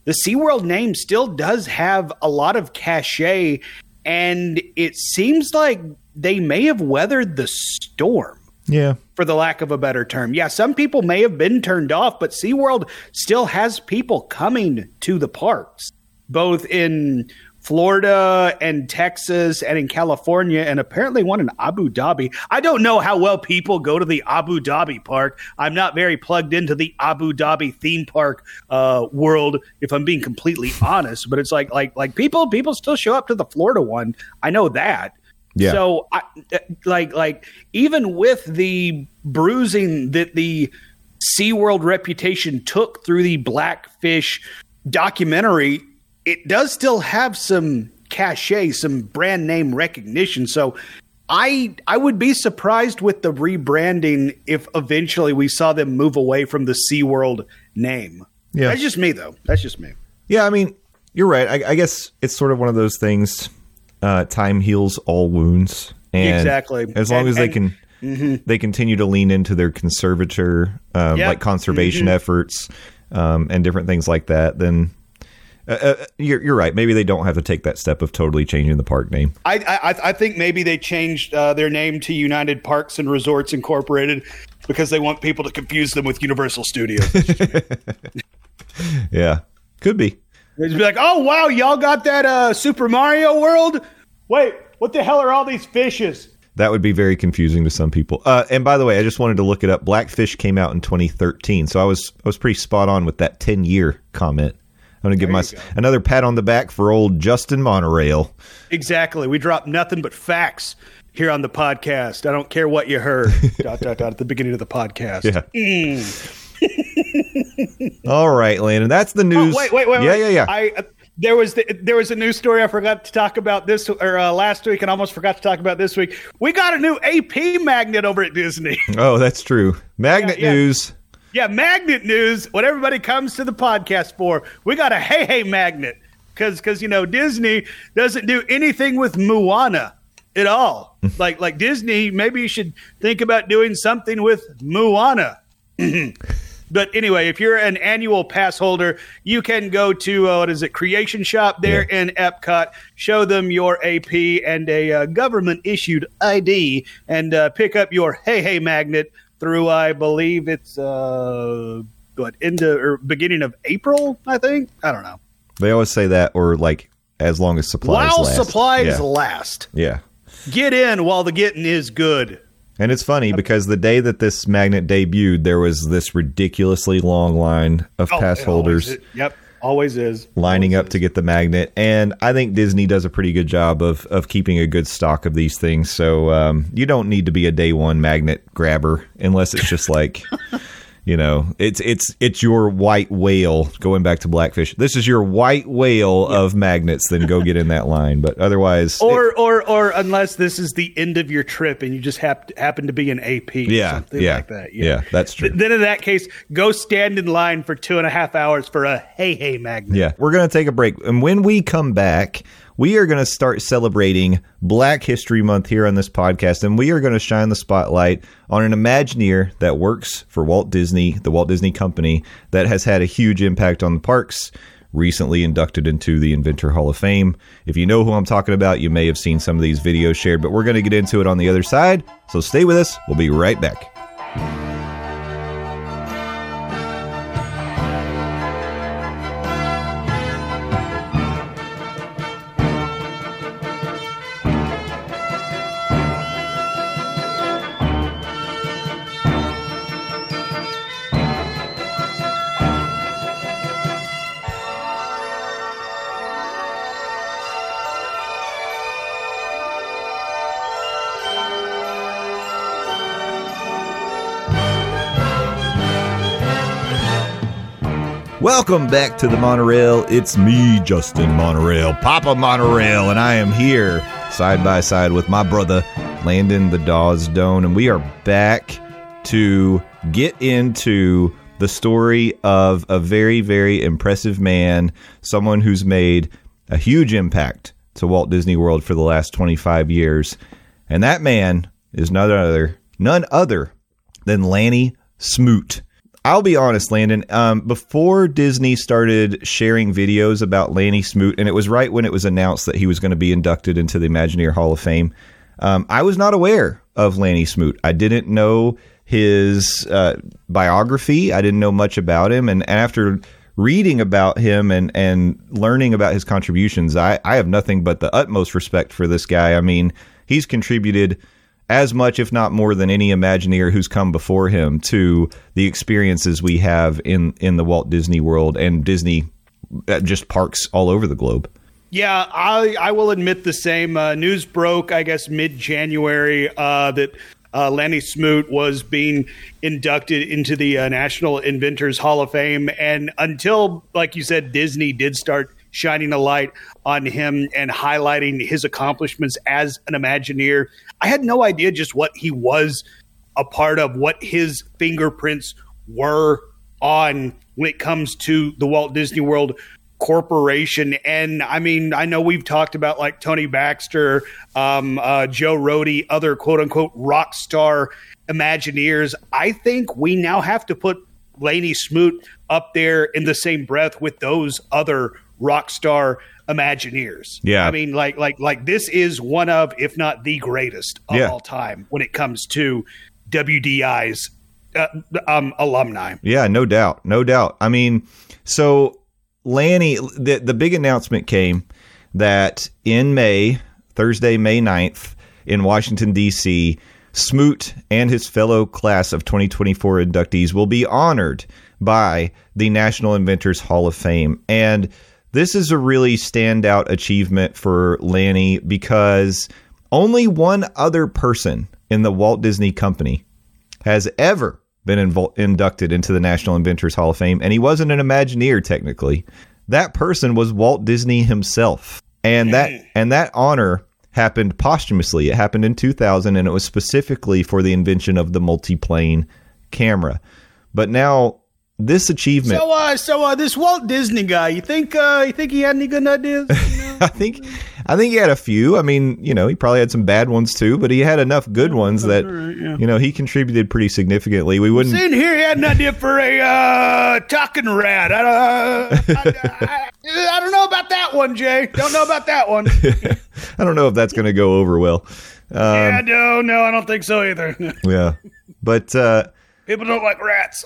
the SeaWorld name still does have a lot of cachet. and it seems like they may have weathered the storm Yeah. For the lack of a better term. Yeah, some people may have been turned off, but SeaWorld still has people coming to the parks, both in Florida and Texas and in California, and apparently one in Abu Dhabi. I don't know how well people go to the Abu Dhabi park. I'm not very plugged into the Abu Dhabi theme park uh, world, if I'm being completely honest. But it's like like like people people still show up to the Florida one. I know that. Yeah. So, I, like, like even with the bruising that the SeaWorld reputation took through the Blackfish documentary, it does still have some cachet, some brand name recognition. So, I I would be surprised with the rebranding if eventually we saw them move away from the SeaWorld name. Yeah. That's just me though. That's just me. Yeah, I mean, you're right. I, I guess it's sort of one of those things. Uh, time heals all wounds, and Exactly. As long And- as they and- can, they continue to lean into their conservator, um, Yep. like conservation efforts, um, and different things like that. Then uh, uh, you're you're right. Maybe they don't have to take that step of totally changing the park name. I, I I think maybe they changed uh, their name to United Parks and Resorts Incorporated because they want people to confuse them with Universal Studios. <laughs> Yeah, could be. They'd be like, "Oh wow, y'all got that uh, Super Mario World? Wait, what the hell are all these fishes?" That would be very confusing to some people. Uh, and by the way, I just wanted to look it up. Blackfish came out in 2013, so I was I was pretty spot on with that 10 year comment. I'm going to give my another pat on the back for old Justin Monorail. Exactly. We drop nothing but facts here on the podcast. I don't care what you heard. <laughs> dot dot dot at the beginning of the podcast. Yeah. All right, Landon. That's the news. Oh, wait, wait, wait. Yeah, wait. yeah, yeah. I uh, there was the, there was a news story I forgot to talk about this or uh, last week, and almost forgot to talk about this week. We got a new AP magnet over at Disney. <laughs> oh, that's true. Magnet Yeah, yeah. news. yeah, magnet news. What everybody comes to the podcast for. We got a hey hey magnet because because you know Disney doesn't do anything with Moana at all. <laughs> like like Disney, maybe you should think about doing something with Moana. <clears throat> But anyway, if you're an annual pass holder, you can go to uh, what is it, Creation Shop there in Epcot, show them your AP and a uh, government issued ID, and uh, pick up your Hey Hey magnet through, I believe it's uh, what into or beginning of April, I think. I don't know. They always say that, or like as long as supplies While last. supplies yeah. last, yeah. get in while the getting is good. And it's funny because the day that this magnet debuted, there was this ridiculously long line of pass Oh, it holders. always. Yep, always is lining Always up to get the magnet. And I think Disney does a pretty good job of of keeping a good stock of these things. So um, you don't need to be a day one magnet grabber unless it's just like. <laughs> You know, it's it's it's your white whale. Going back to Blackfish, this is your white whale of magnets. Then go get in that line. But otherwise, or or or unless this is the end of your trip and you just hap- happen to be an AP, Yeah, yeah, like that. yeah, that's true. Th- then in that case, go stand in line for two and a half hours for a hey hey magnet. Yeah, we're to take a break. And when we come back, we are going to start celebrating Black History Month here on this podcast. And we are going to shine the spotlight on an Imagineer that works for Walt Disney, the Walt Disney Company, that has had a huge impact on the parks. Recently inducted into the Inventor Hall of Fame. If you know who I'm talking about, you may have seen some of these videos shared, but we're going to get into it on the other side. So stay with us. We'll be right back. Welcome back to the monorail. It's me, Justin Monorail, Papa Monorail, and I am here side by side with my brother, Landon the Doz Doane, and we are back to get into the story of a very, very impressive man, someone who's made a huge impact to Walt Disney World for the last 25 years. And that man is none other, none other than Lanny Smoot. I'll be honest, Landon. Um, before Disney started sharing videos about Lanny Smoot, and it was right when it was announced that he was going to be inducted into the Imagineer Hall of Fame, um, I was not aware of Lanny Smoot. I didn't know his uh, biography. I didn't know much about him, and after reading about him and and learning about his contributions, I, I have nothing but the utmost respect for this guy. I mean, he's contributed as much, if not more, than any Imagineer who's come before him to the experiences we have in in the Walt Disney World and Disney uh, just parks all over the globe. Yeah, I I will admit the same. Uh, news broke, I guess, mid January uh, that uh, Lanny Smoot was being inducted into the uh, National Inventors Hall of Fame, and until, like you said, Disney did start shining a light on him and highlighting his accomplishments as an Imagineer. I had no idea just what he was a part of, what his fingerprints were on when it comes to the Walt Disney World corporation. And I mean, I know we've talked about like Tony Baxter, um, uh, Joe Rohde, other quote unquote rock star Imagineers. I think we now have to put Lanny Smoot up there in the same breath with those other rock star Imagineers. Yeah. I mean, like, like, like this is one of, if not the greatest of Yeah. all time when it comes to WDI's uh, um, alumni. Yeah, no doubt, no doubt. I mean, so Lanny, the the big announcement came that in May, Thursday, May 9th, in Washington D.C., Smoot and his fellow class of 2024 inductees will be honored by the National Inventors Hall of Fame, and this is a really standout achievement for Lanny because only one other person in the Walt Disney Company has ever been inducted into the National Inventors Hall of Fame, and he wasn't an Imagineer technically. That person was Walt Disney himself, and that and that honor happened posthumously. It happened in 2000, and it was specifically for the invention of the multiplane camera. But now this achievement, So, uh, so uh, this Walt Disney guy, you think, uh, you think he had any good ideas? <laughs> I think, I think he had a few. I mean, you know, he probably had some bad ones too, but he had enough good ones that you know he contributed pretty significantly. We wouldn't. In here, he had an idea for a uh, talking rat. I, uh, I, I, I don't know about that one, Jay. Don't know about that one. <laughs> I don't know if that's going to go over well. yeah, no, no, I don't think so either. <laughs> Yeah, but uh, People don't like rats.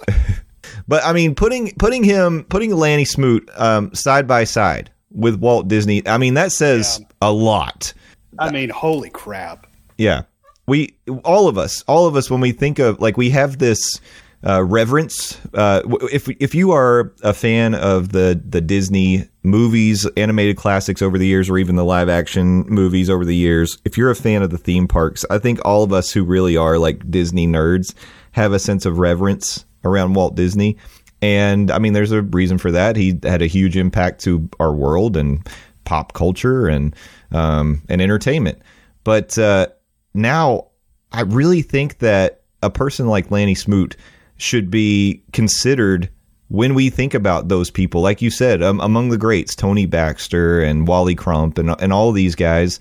But I mean, putting putting him putting Lanny Smoot um, side by side with Walt Disney. I mean, that says a lot. I mean, holy crap. Yeah. We all of us, all of us when we think of like we have this uh, reverence uh, if if you are a fan of the the Disney movies, animated classics over the years or even the live action movies over the years, if you're a fan of the theme parks, I think all of us who really are like Disney nerds have a sense of reverence around Walt Disney. And I mean, there's a reason for that. He had a huge impact to our world and pop culture and um, and entertainment. But uh, now, I really think that a person like Lanny Smoot should be considered when we think about those people. Like you said, um, among the greats, Tony Baxter and Wally Crump and and all these guys,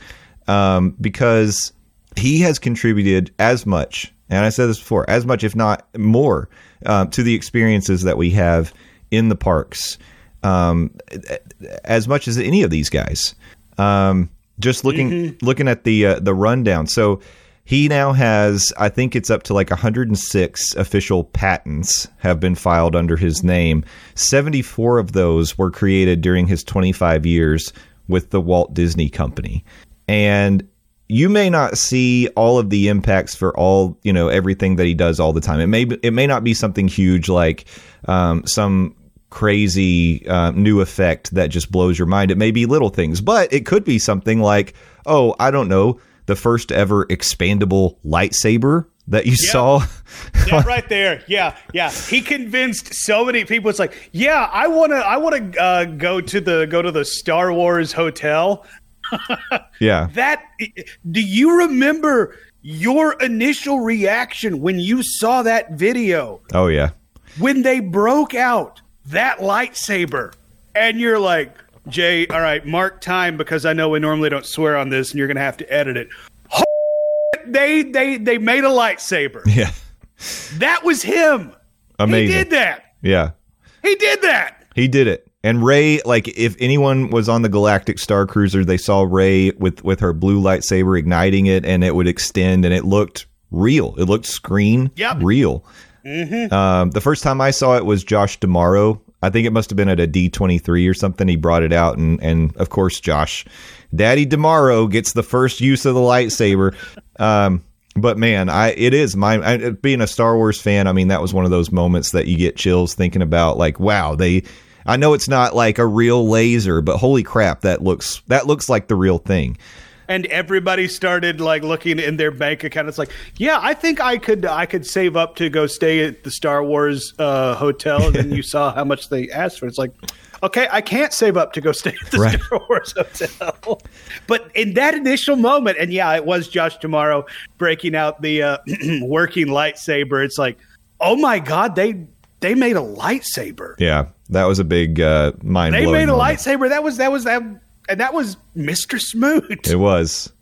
um, because he has contributed as much. And I said this before, as much, if not more, um, to the experiences that we have in the parks, um, as much as any of these guys. Um, just looking looking at the uh, the rundown, so he now has, I think it's up to like 106 official patents have been filed under his name. 74 of those were created during his 25 years with the Walt Disney Company, and you may not see all of the impacts for all you know everything that he does all the time. It may it may not be something huge like um, some crazy uh, new effect that just blows your mind. It may be little things, but it could be something like oh I don't know the first ever expandable lightsaber that you saw. <laughs> Yeah, right there. Yeah, yeah. He convinced so many people. It's like, yeah, I wanna, I wanna uh, go to the go to the Star Wars hotel. <laughs> yeah, That. Do you remember your initial reaction when you saw that video oh yeah, when they broke out that lightsaber, and you're like, Jay, all right, mark time because I know we normally don't swear on this, and you're gonna have to edit it. <laughs> They they they made a lightsaber. <laughs> yeah. That was him. Amazing. He did that. Yeah. He did that. He did it. And Rey, like if anyone was on the Galactic Star Cruiser, they saw Rey with with her blue lightsaber igniting it, and it would extend, and it looked real. It looked screen Yep. real. Um, the first time I saw it was Josh D'Amaro. I think it must have been at a D twenty three or something. He brought it out, and and of course Josh, Daddy D'Amaro gets the first use of the lightsaber. Um, but man, I it is my I, being a Star Wars fan. I mean, that was one of those moments that you get chills thinking about. Like, wow, they. I know it's not like a real laser, but holy crap, that looks that looks like the real thing. and everybody started like looking in their bank account. It's like, yeah, I think I could I could save up to go stay at the Star Wars uh, hotel. And then you <laughs> saw how much they asked for. It's like, okay, I can't save up to go stay at the Right. Star Wars hotel. but in that initial moment, and yeah, it was Josh D'Amaro breaking out the uh, <clears throat> working lightsaber. It's like, oh my god, they they made a lightsaber. Yeah, that was a big uh, mind. They made a moment. lightsaber. That was that was that, and that was Mister Smoot. It was.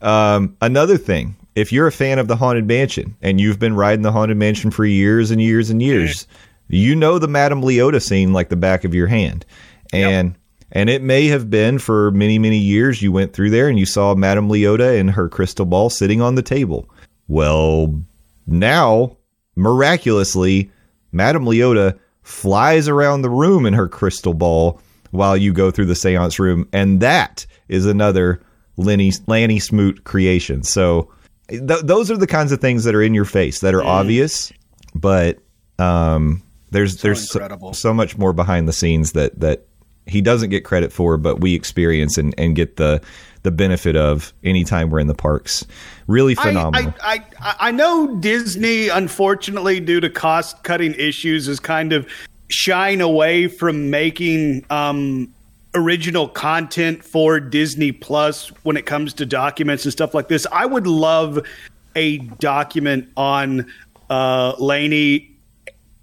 Um, another thing, if you're a fan of the Haunted Mansion and you've been riding the Haunted Mansion for years and years and years, you know the Madame Leota scene like the back of your hand. And and it may have been for many, many years you went through there and you saw Madame Leota and her crystal ball sitting on the table. Well, now, miraculously, Madame Leota flies around the room in her crystal ball while you go through the seance room. And that is another Lenny, Lanny Smoot creation. So th- those are the kinds of things that are in your face that are obvious, but um, there's there's so, so much more behind the scenes that that he doesn't get credit for, but we experience and, and get the the benefit of anytime we're in the parks. Really phenomenal. I, I, I, I know Disney, unfortunately, due to cost cutting issues, is kind of shying away from making um, original content for Disney Plus when it comes to documents and stuff like this. I would love a document on uh, Lanny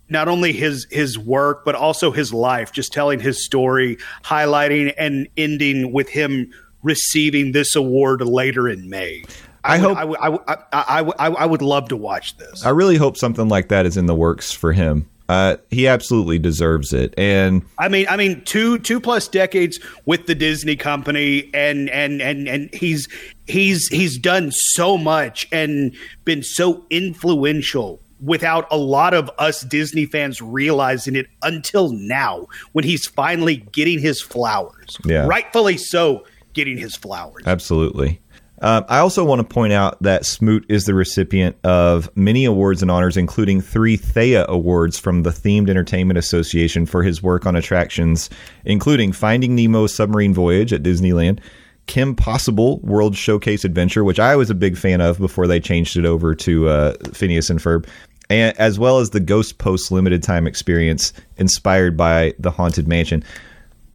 not only his his work but also his life just telling his story highlighting and ending with him receiving this award later in may I would- hope- I would, I, I, I, I, I would love to watch this I really hope something like that is in the works for him. Uh, he absolutely deserves it. And I mean, I mean, two two plus decades with the Disney company, and and and and he's he's he's done so much and been so influential without a lot of us Disney fans realizing it until now, when he's finally getting his flowers, Yeah. rightfully so, getting his flowers. Absolutely. Um, I also want to point out that Smoot is the recipient of many awards and honors, including three Thea Awards from the Themed Entertainment Association for his work on attractions, including Finding Nemo's Submarine Voyage at Disneyland, Kim Possible World Showcase Adventure, which I was a big fan of before they changed it over to uh, Phineas and Ferb, and, as well as the Ghost Post limited time experience inspired by the Haunted Mansion.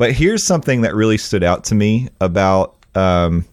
But here's something that really stood out to me about um,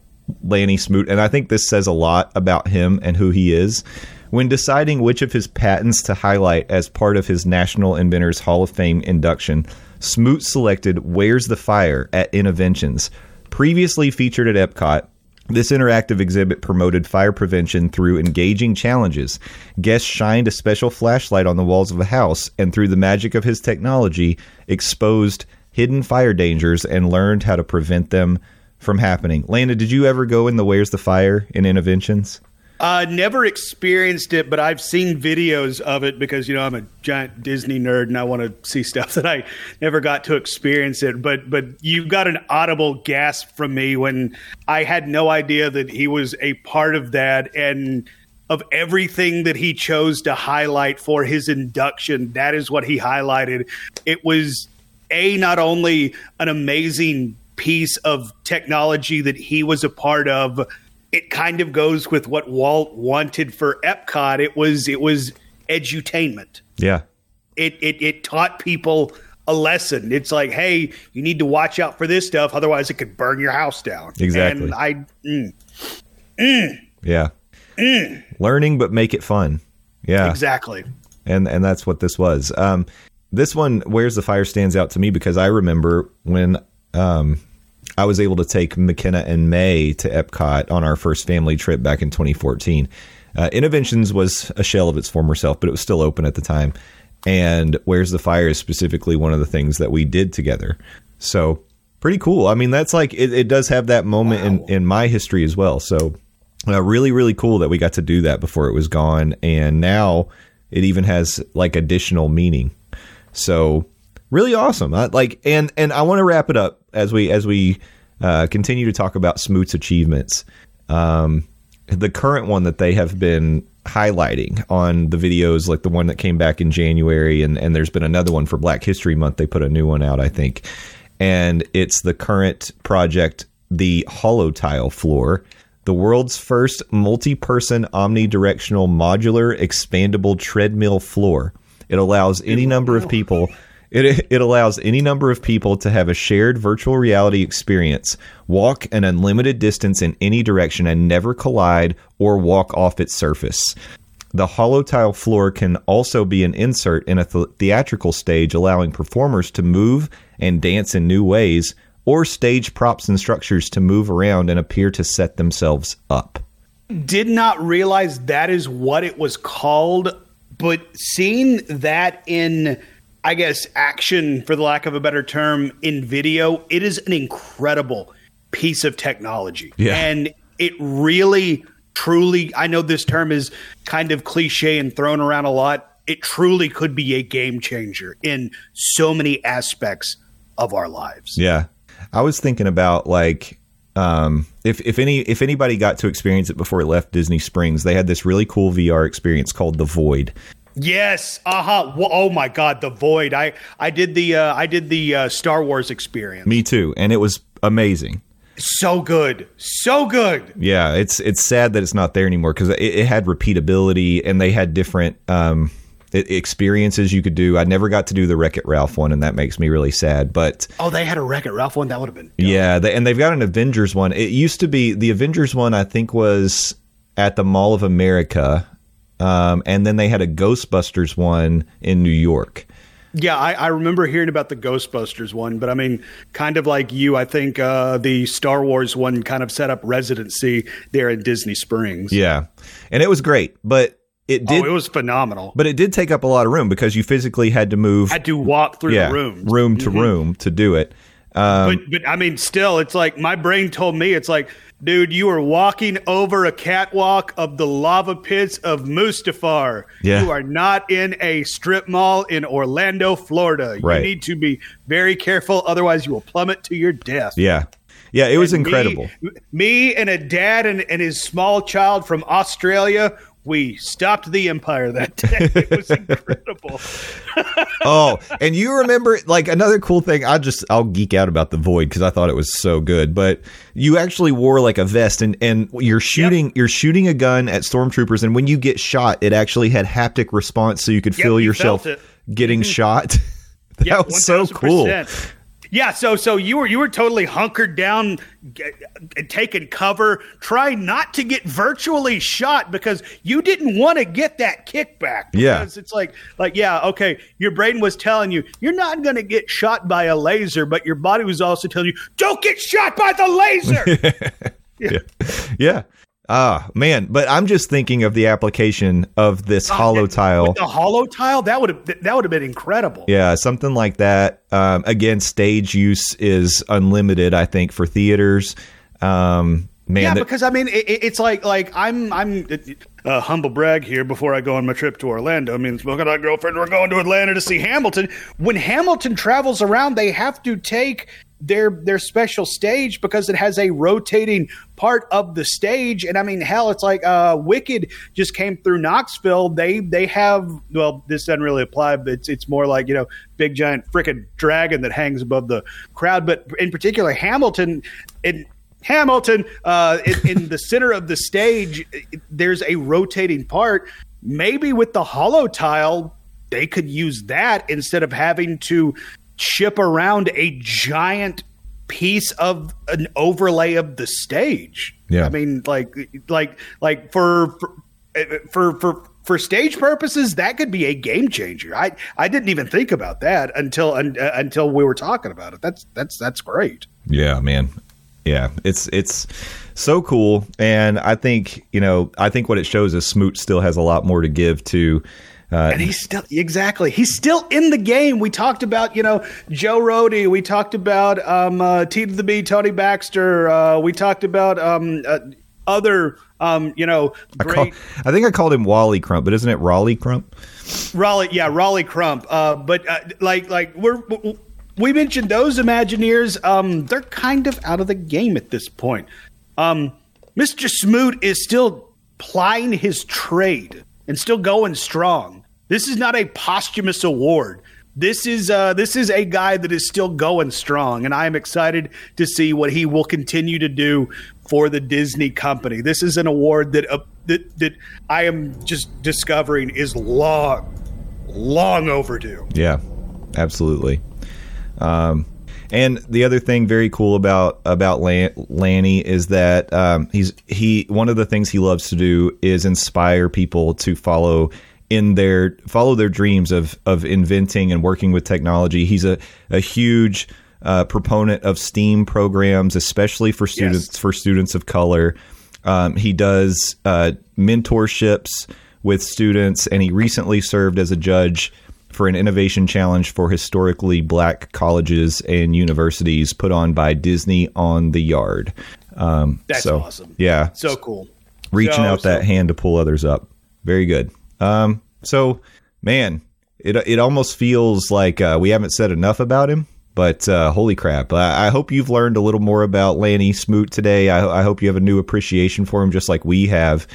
Lanny Smoot, and I think this says a lot about him and who he is. When deciding which of his patents to highlight as part of his National Inventors Hall of Fame induction, Smoot selected Where's the Fire at Innoventions. Previously featured at Epcot, this interactive exhibit promoted fire prevention through engaging challenges. Guests shined a special flashlight on the walls of a house and, through the magic of his technology, exposed hidden fire dangers and learned how to prevent them from happening. Landon, did you ever go in the Where's the Fire in Innoventions? Uh, never experienced it, but I've seen videos of it because you know I'm a giant Disney nerd and I want to see stuff <laughs> that I never got to experience it. But but you got an audible gasp from me when I had no idea that he was a part of that and of everything that he chose to highlight for his induction. That is what he highlighted. It was a not only an amazing piece of technology that he was a part of it kind of goes with what Walt wanted for Epcot. It was it was edutainment. Yeah. It it it taught people a lesson. It's like, hey, you need to watch out for this stuff, otherwise it could burn your house down. Exactly. And I mm, Yeah. Learning, but make it fun. Yeah. exactly. and and that's what this was. Um, this one, where's the fire, stands out to me because I remember when um, I was able to take McKenna and May to Epcot on our first family trip back in 2014. Uh, Innoventions was a shell of its former self, but it was still open at the time. and Where's the Fire is specifically one of the things that we did together. So pretty cool. I mean, that's like it, it does have that moment wow. in in my history as well. So uh, really, really cool that we got to do that before it was gone, and now it even has like additional meaning. So really awesome. I, like, and and I want to wrap it up as we as we uh, continue to talk about Smoot's achievements. Um, the current one that they have been highlighting on the videos, like the one that came back in January, and and there's been another one for Black History Month. They put a new one out, I think, and it's the current project, the HoloTile floor the world's first multi person omnidirectional modular expandable treadmill floor. It allows any number of people. It, it allows any number of people to have a shared virtual reality experience, walk an unlimited distance in any direction, and never collide or walk off its surface. The HoloTile floor can also be an insert in a th- theatrical stage, allowing performers to move and dance in new ways or stage props and structures to move around and appear to set themselves up. Did not realize that is what it was called, but seeing that in, I guess, action, for the lack of a better term, in video, it is an incredible piece of technology. Yeah. And it really, truly, I know this term is kind of cliche and thrown around a lot. It truly could be a game changer in so many aspects of our lives. Yeah. I was thinking about like um, if if any if anybody got to experience it before it left Disney Springs, they had this really cool VR experience called The Void. Yes, uh-huh. Oh my god, The Void. I I did the uh, I did the uh, Star Wars experience. Me too, and it was amazing. So good, so good. Yeah, it's it's sad that it's not there anymore because it, it, had repeatability and they had different um, experiences you could do. I never got to do the Wreck It Ralph one, and that makes me really sad. But oh, they had a Wreck It Ralph one that would have been dope. yeah, they, and they've got an Avengers one. It used to be the Avengers one. I think was at the Mall of America, um, and then they had a Ghostbusters one in New York. Yeah, I, I, remember hearing about the Ghostbusters one, but I mean, kind of like you, I think uh, the Star Wars one kind of set up residency there in Disney Springs. Yeah, and it was great, but it did. Oh, it was phenomenal. But it did take up a lot of room because you physically had to move. Had to walk through yeah, the rooms, room to mm-hmm. room to do it. Um, but, but I mean, still, it's like my brain told me it's like, dude, you are walking over a catwalk of the lava pits of Mustafar. Yeah. You are not in a strip mall in Orlando, Florida. Right. You need to be very careful, otherwise, you will plummet to your death. Yeah. Yeah, it was and incredible. Me, me, and a dad and, and his small child from Australia we stopped the empire that day. It was <laughs> incredible. <laughs> oh, and you remember like another cool thing? I just I'll geek out about the void because I thought it was so good. But you actually wore like a vest, and and you're shooting yep. you're shooting a gun at stormtroopers, and when you get shot, it actually had haptic response, so you could yep, feel you yourself getting mm-hmm. shot. <laughs> that yep, was 1000%. so cool. Yeah, so so you were you were totally hunkered down, taking cover, trying not to get virtually shot because you didn't want to get that kickback. Yeah, it's like like yeah, okay, your brain was telling you you're not going to get shot by a laser, but your body was also telling you don't get shot by the laser. <laughs> yeah. yeah, yeah. Ah, man, but I'm just thinking of the application of this HoloTile. the HoloTile, that would have that would have been incredible. Yeah, something like that. Um, again, stage use is unlimited. I think for theaters. Um, man, yeah, because I mean, it, it's like like I'm I'm uh, humble brag here before I go on my trip to Orlando. I mean, look at our girlfriend. We're going to Atlanta to see Hamilton. When Hamilton travels around, they have to take their their special stage because it has a rotating part of the stage. And i mean hell it's like uh wicked just came through knoxville. They they have well this doesn't really apply but it's it's more like you know big giant freaking dragon that hangs above the crowd. But in particular hamilton in hamilton uh in, in the center of the stage there's a rotating part. Maybe with the HoloTile they could use that instead of having to ship around a giant piece of an overlay of the stage. Yeah. I mean, like, like, like for, for, for, for, stage purposes, that could be a game changer. I, I didn't even think about that until uh, until we were talking about it. That's that's that's great. Yeah, man. Yeah, it's it's so cool, and I think you know I think what it shows is Smoot still has a lot more to give to Uh, and he's still exactly he's still in the game. We talked about you know Joe Rohde. We talked about um, uh, T to the B, Tony Baxter. Uh, we talked about um, uh, other um, you know I, call, I think I called him Wally Crump, but isn't it Rolly Crump? Rolly, yeah, Rolly Crump. Uh, but uh, like, like we're we mentioned those Imagineers. Um, they're kind of out of the game at this point. Um, Mr. Smoot is still plying his trade and still going strong. This is not a posthumous award. This is uh, this is a guy that is still going strong, and I am excited to see what he will continue to do for the Disney company. This is an award that uh, that that I am just discovering is long, long overdue. Yeah, absolutely. Um, and the other thing very cool about about Lan- Lanny is that um, he's he one of the things he loves to do is inspire people to follow in their follow their dreams of of inventing and working with technology. He's a a huge uh, proponent of STEAM programs, especially for students Yes. for students of color. Um, he does uh, mentorships with students, and he recently served as a judge for an innovation challenge for historically black colleges and universities put on by Disney on the Yard. Um, That's so, awesome. Yeah, So cool. reaching So, out that so- hand to pull others up. Very good. Um, so, man, it it almost feels like uh, we haven't said enough about him. But uh, holy crap! I, I hope you've learned a little more about Lanny Smoot today. I, I hope you have a new appreciation for him, just like we have.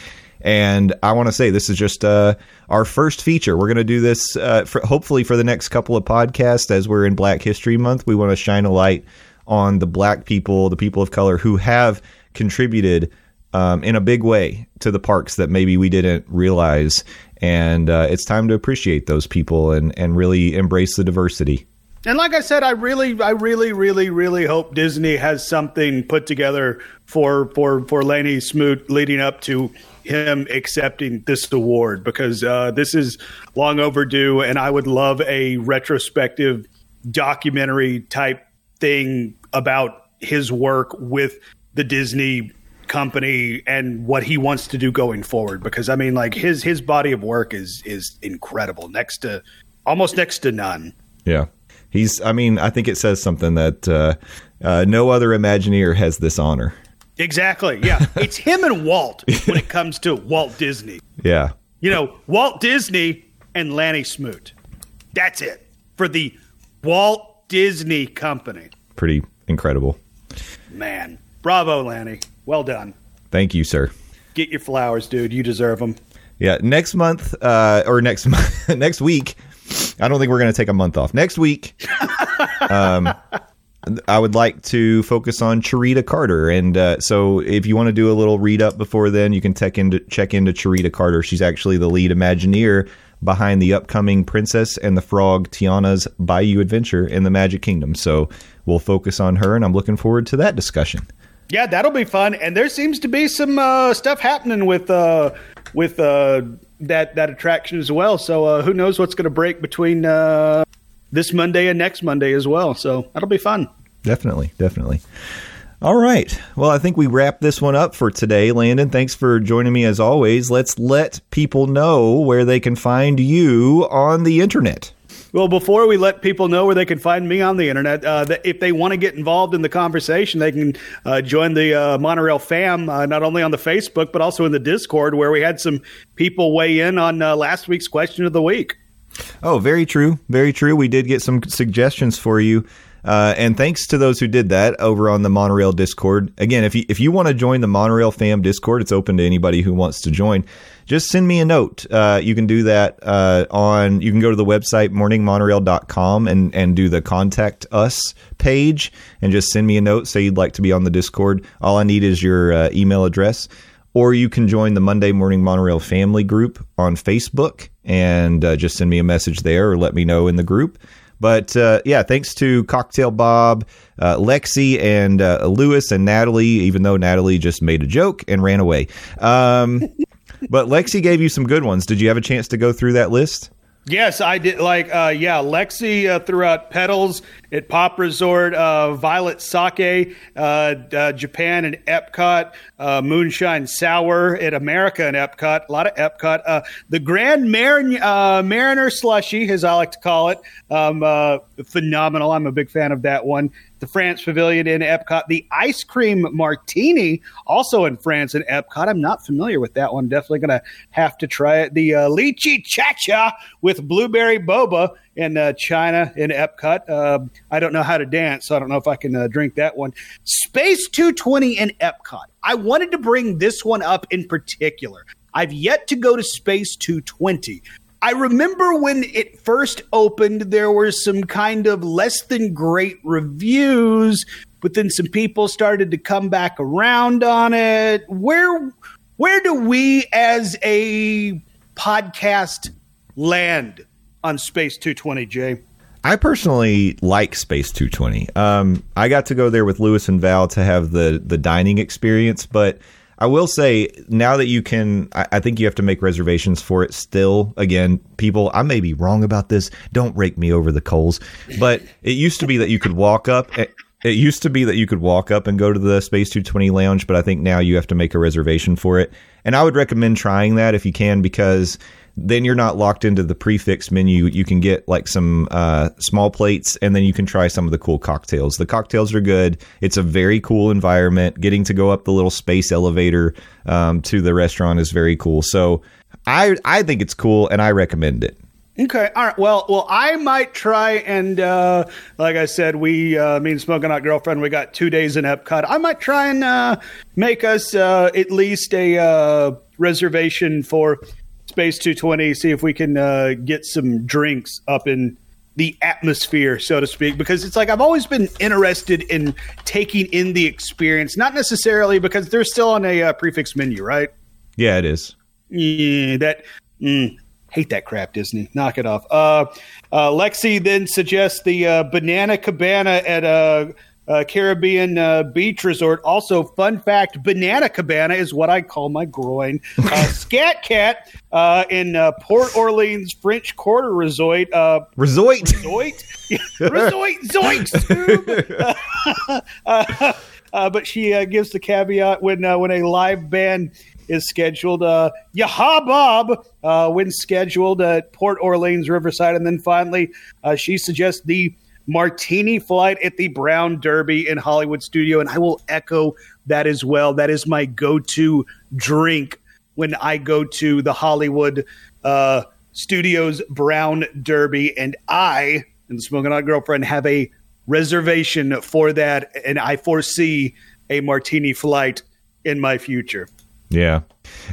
And I want to say this is just uh, our first feature. We're going to do this uh, for, hopefully for the next couple of podcasts as we're in Black History Month. We want to shine a light on the black people, the people of color who have contributed um, in a big way to the parks that maybe we didn't realize. And uh, it's time to appreciate those people and, and really embrace the diversity. And like I said, I really, I really, really, really hope Disney has something put together for for for Lanny Smoot leading up to him accepting this award because uh, this is long overdue, and I would love a retrospective documentary type thing about his work with the Disney company and what he wants to do going forward because I mean like his his body of work is is incredible next to almost next to none. Yeah. He's, I mean, I think it says something that uh, uh, no other Imagineer has this honor. Exactly. Yeah. <laughs> it's him and Walt when it comes to Walt Disney. Yeah. You know, Walt Disney and Lanny Smoot. That's it for the Walt Disney Company. Pretty incredible. Man. Bravo, Lanny. Well done. Thank you, sir. Get your flowers, dude. You deserve them. Yeah, next month uh, or next month, <laughs> next week. I don't think we're going to take a month off. Next week, <laughs> um, I would like to focus on Charita Carter, and uh, so if you want to do a little read up before then, you can check into check into Charita Carter. She's actually the lead Imagineer behind the upcoming Princess and the Frog Tiana's Bayou Adventure in the Magic Kingdom. So we'll focus on her, and I'm looking forward to that discussion. Yeah, that'll be fun. And there seems to be some uh, stuff happening with uh, with uh, that that attraction as well. So uh, who knows what's going to break between uh, this Monday and next Monday as well. So that'll be fun. Definitely, definitely. All right. Well, I think we wrap this one up for today. Landon, thanks for joining me as always. Let's let people know where they can find you on the internet. Well, before we let people know where they can find me on the internet, uh, that if they want to get involved in the conversation, they can uh, join the uh, Monorail fam, uh, not only on the Facebook, but also in the Discord, where we had some people weigh in on uh, last week's question of the week. Oh, very true. Very true. We did get some suggestions for you. Uh, and thanks to those who did that over on the Monorail Discord. Again, if you if you want to join the Monorail Fam Discord, it's open to anybody who wants to join. Just send me a note. Uh, you can do that uh, on. You can go to the website morningmonorail.com and and do the contact us page and just send me a note. Say you'd like to be on the Discord. All I need is your uh, email address. Or you can join the Monday Morning Monorail family group on Facebook and uh, just send me a message there or let me know in the group. But uh, yeah, thanks to Cocktail Bob, uh, Lexi, and uh, Lewis and Natalie, even though Natalie just made a joke and ran away. Um, <laughs> but Lexi gave you some good ones. Did you have a chance to go through that list? Yes, I did. Like, uh, yeah, Lexi uh, threw out Petals at Pop Resort, uh, Violet Sake, uh, uh, Japan and Epcot, uh, Moonshine Sour at America and Epcot, a lot of Epcot. the Grand Marin- Marnier Slushy, as I like to call it, um, phenomenal. I'm a big fan of that one the France Pavilion in Epcot. The ice cream martini, also in France in Epcot. I'm not familiar with that one. Definitely going to have to try it. The uh, lychee cha cha with blueberry boba in uh, China in Epcot. Uh, I don't know how to dance, so I don't know if I can uh, drink that one. Space 220 in Epcot. I wanted to bring this one up in particular. I've yet to go to Space 220. I remember when it first opened, there were some kind of less than great reviews, but then some people started to come back around on it. Where where do we as a podcast land on Space 220, Jay? I personally like Space 220. Um, I got to go there with Lewis and Val to have the the dining experience, but I will say now that you can, I, I, think you have to make reservations for it still. Again, people, I may be wrong about this. Don't rake me over the coals. But it used to be that you could walk up. It, it used to be that you could walk up and go to the Space 220 lounge, but I think now you have to make a reservation for it. And I would recommend trying that if you can because then you're not locked into the prix fixe menu. You can get like some uh, small plates, and then you can try some of the cool cocktails. The cocktails are good. It's a very cool environment. Getting to go up the little space elevator um, to the restaurant is very cool. So I I think it's cool, and I recommend it. Okay. All right. Well, well, I might try and, uh, like I said, we, uh, me and Smoking Hot Girlfriend, we got two days in Epcot. I might try and uh, make us uh, at least a uh, reservation for Space 220, see if we can uh, get some drinks up in the atmosphere, so to speak, because it's like I've always been interested in taking in the experience, not necessarily because they're still on a uh, prix fixe menu, right? Yeah, it is. Yeah, that mm, hate that crap, Disney. Knock it off. Uh, uh, Lexi then suggests the uh, Banana Cabana at a uh, Caribbean uh, beach resort. Also, fun fact: Banana Cabana is what I call my groin. Uh, <laughs> Scat Cat uh, in uh, Port Orleans French Quarter Resort. Uh, resort. Resort. <laughs> resort. <laughs> Uh, uh, but she uh, gives the caveat when uh, when a live band is scheduled. Uh, Yehaa Bob uh, when scheduled at Port Orleans Riverside, and then finally uh, she suggests the martini flight at the Brown Derby in Hollywood Studio, and I will echo that as well. That is my go-to drink when I go to the Hollywood uh, Studios Brown Derby, and I and the Smoking Hot Girlfriend have a reservation for that, and I foresee a martini flight in my future. Yeah.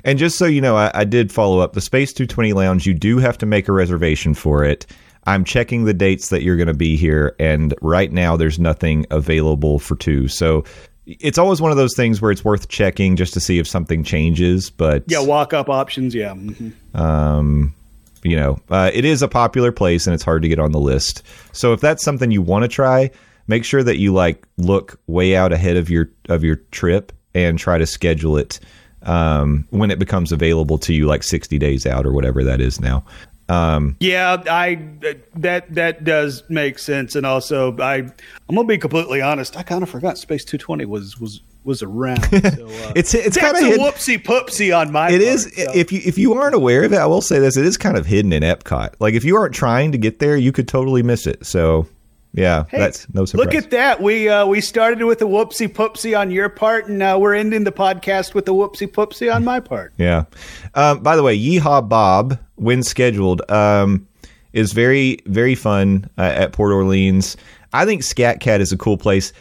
And just so you know, I, I, did follow up the Space 220 Lounge. You do have to make a reservation for it. I'm checking the dates that you're going to be here, and right now there's nothing available for two. So it's always one of those things where it's worth checking just to see if something changes. But yeah, walk up options. Yeah. Mm-hmm. Um, you know, uh, it is a popular place and it's hard to get on the list. So if that's something you want to try, make sure that you like look way out ahead of your of your trip and try to schedule it um, when it becomes available to you, like 60 days out or whatever that is now. Um, yeah, I that that does make sense, and also I I'm gonna be completely honest. I kind of forgot Space 220 was was was around. So, <laughs> uh, it's it's kind of a whoopsie poopsie on my. It part, is so. if you if you aren't aware of it, I will say this: it is kind of hidden in Epcot. Like if you aren't trying to get there, you could totally miss it. So yeah, hey, that's no surprise. Look at that. We uh, we started with a whoopsie poopsie on your part, and now we're ending the podcast with a whoopsie poopsie on my part. <laughs> Yeah. Um, by the way, Yehaa Bob, when scheduled, um, is very very fun uh, at Port Orleans. I think Scat Cat is a cool place.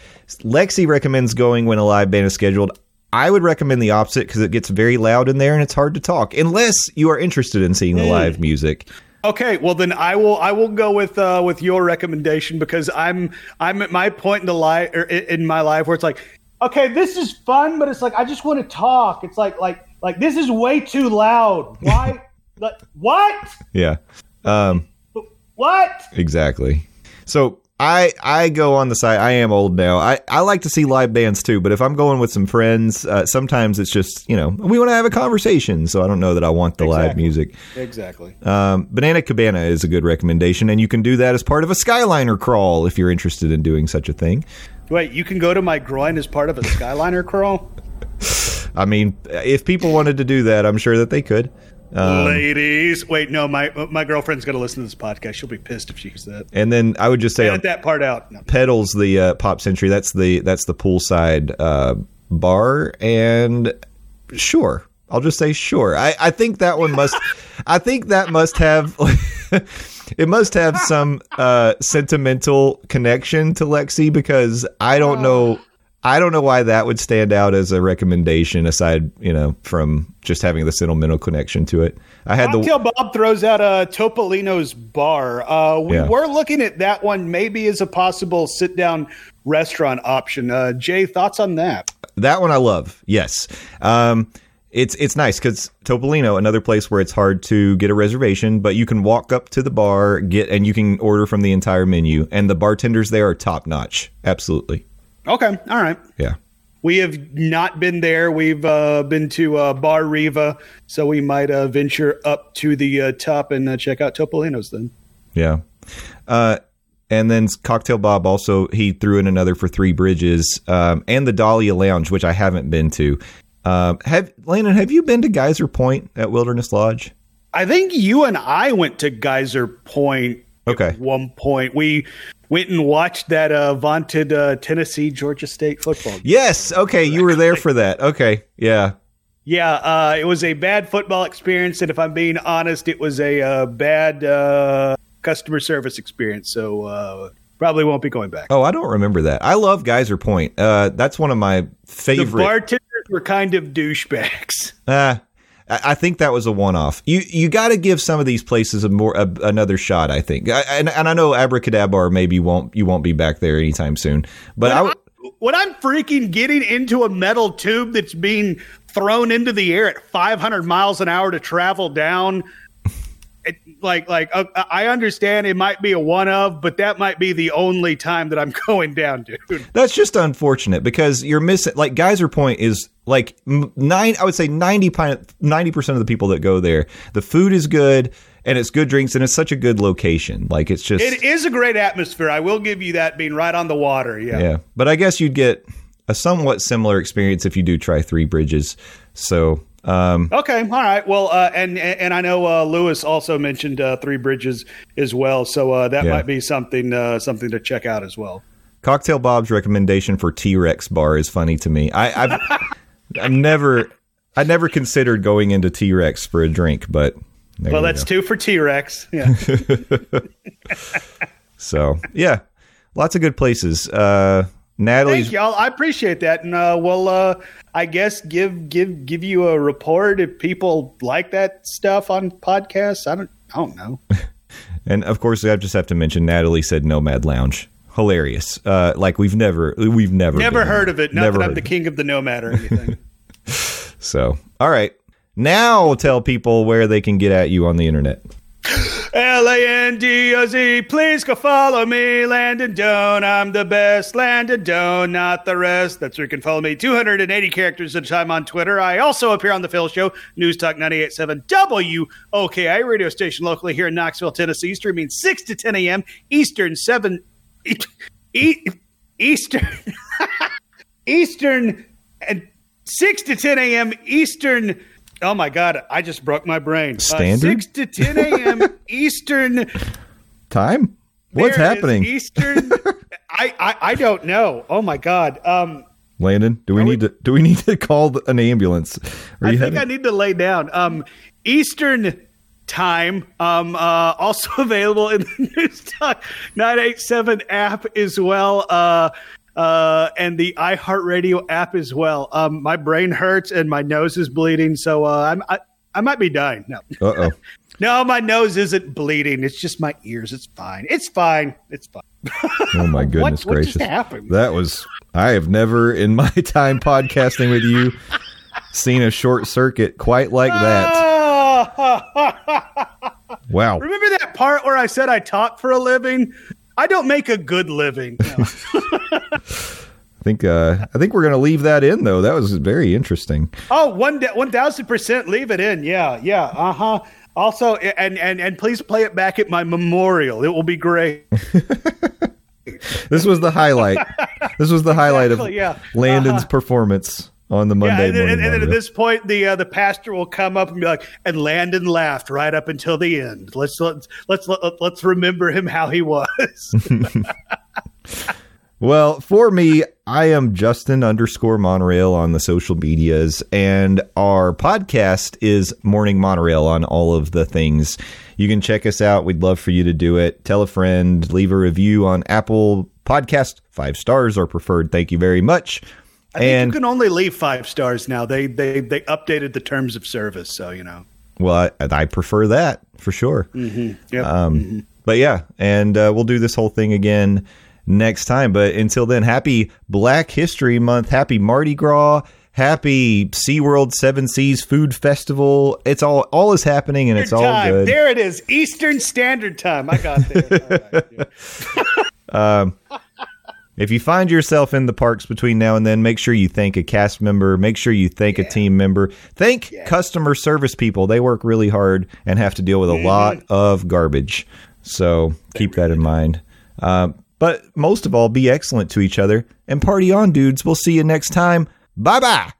Lexi recommends going when a live band is scheduled. I would recommend the opposite because it gets very loud in there and it's hard to talk unless you are interested in seeing the live music. Okay, well then I will I will go with uh, with your recommendation because I'm I'm at my point in the life er, in my life where it's like okay this is fun but it's like I just want to talk. It's like like like this is way too loud. Why <laughs> like, what? Yeah um what? exactly. So I I go on the side. I am old now. I, I like to see live bands too, but if I'm going with some friends, uh, sometimes it's just you know we want to have a conversation. So I don't know that I want the live music. Exactly. Um, Banana Cabana is a good recommendation, and you can do that as part of a Skyliner crawl if you're interested in doing such a thing. Wait, you can go to my groin as part of a Skyliner crawl? <laughs> I mean, if people wanted to do that, I'm sure that they could. Um, Ladies. Wait, no, my my girlfriend's going to listen to this podcast. She'll be pissed if she hears that. and then I would just say Edit that part out. No. Petals the uh, Pop Century. That's the that's the poolside uh, bar, and sure, I'll just say sure. I, I think that one must. <laughs> I think that must have. <laughs> it must have some uh, sentimental connection to Lexi because I don't know. I don't know why that would stand out as a recommendation aside, you know, from just having the sentimental connection to it. I had the Cocktail Bob throws out a Topolino's bar. Uh, we Yeah. were looking at that one maybe as a possible sit down restaurant option. Uh, Jay, thoughts on that? That one I love. Yes. Um, it's it's nice because Topolino, another place where it's hard to get a reservation, but you can walk up to the bar, get and you can order from the entire menu, and the bartenders there are top notch. Absolutely. Okay, all right. Yeah. We have not been there. We've uh, been to uh, Bar Riva, so we might uh, venture up to the uh, top and uh, check out Topolino's then. Yeah. Uh, and then Cocktail Bob also he threw in another for Three Bridges um, and the Dahlia Lounge, which I haven't been to. Um, have Landon, have you been to Geyser Point at Wilderness Lodge? I think you and I went to Geyser Point Okay. at one point. We went and watched that uh, vaunted uh, Tennessee Georgia State football. game. Yes. Okay, you were there for that. Okay. Yeah. Yeah, uh, it was a bad football experience, and if I'm being honest, it was a uh, bad uh, customer service experience. So uh, probably won't be going back. Oh, I don't remember that. I love Geyser Point. Uh, that's one of my the favorite. bartenders were kind of douchebags. Ah, I I think that was a one-off. You you got to give some of these places a more a, another shot. I think, I, and and I know AbracadaBar maybe won't you won't be back there anytime soon. But I, w- when I'm freaking getting into a metal tube that's being thrown into the air at 500 miles an hour to travel down, like like uh, I understand it might be a one of, but that might be the only time that I'm <laughs> going down, dude. that's just unfortunate because you're missing. Like Geyser Point is like nine. I would say 90 percent of the people that go there. The food is good and it's good drinks and it's such a good location. Like it's just It is a great atmosphere. I will give you that being right on the water. Yeah. Yeah, but I guess you'd get a somewhat similar experience if you do try Three Bridges. So, um, Okay, all right. Well, uh, and and I know uh, Lewis also mentioned uh, Three Bridges as well, so uh, that Yeah. might be something uh, something to check out as well. Cocktail Bob's recommendation for T Rex bar is funny to me. I, I've <laughs> I've never I never considered going into T Rex for a drink, but Well, that's go. two for T Rex. Yeah. <laughs> so yeah, lots of good places. Uh, Natalie's Thank y'all. I appreciate that, and uh, we'll, uh, I guess, give give give you a report if people like that stuff on podcasts. I don't, I don't know. <laughs> And of course, I just have to mention Natalie said Nomad Lounge. Hilarious. Uh, like we've never, we've never, Never heard of it. Not Never that I'm the king of the nomad or anything. <laughs> So, all right. Now tell people where they can get at you on the internet. L A N D O Z. Please go follow me, Landon Doane. I'm the best, Landon Doane, not the rest. That's where you can follow me. 280 characters at a time on Twitter. I also appear on the Phil Show, News Talk 98.7 WOKI radio station locally here in Knoxville, Tennessee, streaming 6 to 10 a.m. Eastern 7 e- e- Eastern <laughs> Eastern and 6 to 10 a.m. Eastern. Oh my God, I just broke my brain. Uh, Standard? 6 to 10 a.m. Eastern. Time? What's There happening? Eastern. I, I I don't know. Oh my God. Um, Landon, do we need to do we need to call the- an ambulance? I think having- I need to lay down. Um, Eastern time. Um, uh, also <laughs> available in the News Talk 987 app as well. Uh, uh, and the iHeartRadio app as well. Um, my brain hurts and my nose is bleeding, so uh, I'm, I I might be dying. No, Uh-oh. <laughs> no, my nose isn't bleeding. It's just my ears. It's fine. It's fine. It's fine. Oh my <laughs> goodness what gracious. just happened? That was I have never in my <laughs> time podcasting with you seen a short circuit quite like that. Wow. Remember that part where I said I talk for a living? I don't make a good living. No. <laughs> I think uh, I think we're going to leave that in though. That was very interesting. oh, one one thousand percent. Leave it in. Yeah, yeah. Uh huh. Also, and and and please play it back at my memorial. It will be great. <laughs> This was the highlight. this was the highlight of yeah. Landon's Uh-huh. performance on the Yeah, Monday and, morning. and then at this point, the uh, the pastor will come up and be like, "And Landon laughed right up until the end. Let's let's let's let, let's remember him how he was." <laughs> Well, for me, I am Justin underscore Monorail on the social medias, and our podcast is Morning Monorail on all of the things. You can check us out. We'd love for you to do it. Tell a friend, leave a review on Apple Podcast. Five stars are preferred. Thank you very much. I think and you can only leave five stars now. They they they updated the terms of service, so you know. well, I, I prefer that for sure. Yep. Um, But yeah, and uh, we'll do this whole thing again next time. But until then, happy Black History Month, happy Mardi Gras, happy SeaWorld Seven Seas Food Festival. It's all all is happening and it's all time. good. There it is, Eastern Standard Time. I got there. Right. <laughs> If you find yourself in the parks between now and then, make sure you thank a cast member, make sure you thank a team member, thank customer service people. They work really hard and have to deal with a lot of garbage. So keep that in mind. Um, but most of all, be excellent to each other and party on, dudes. We'll see you next time. Bye bye.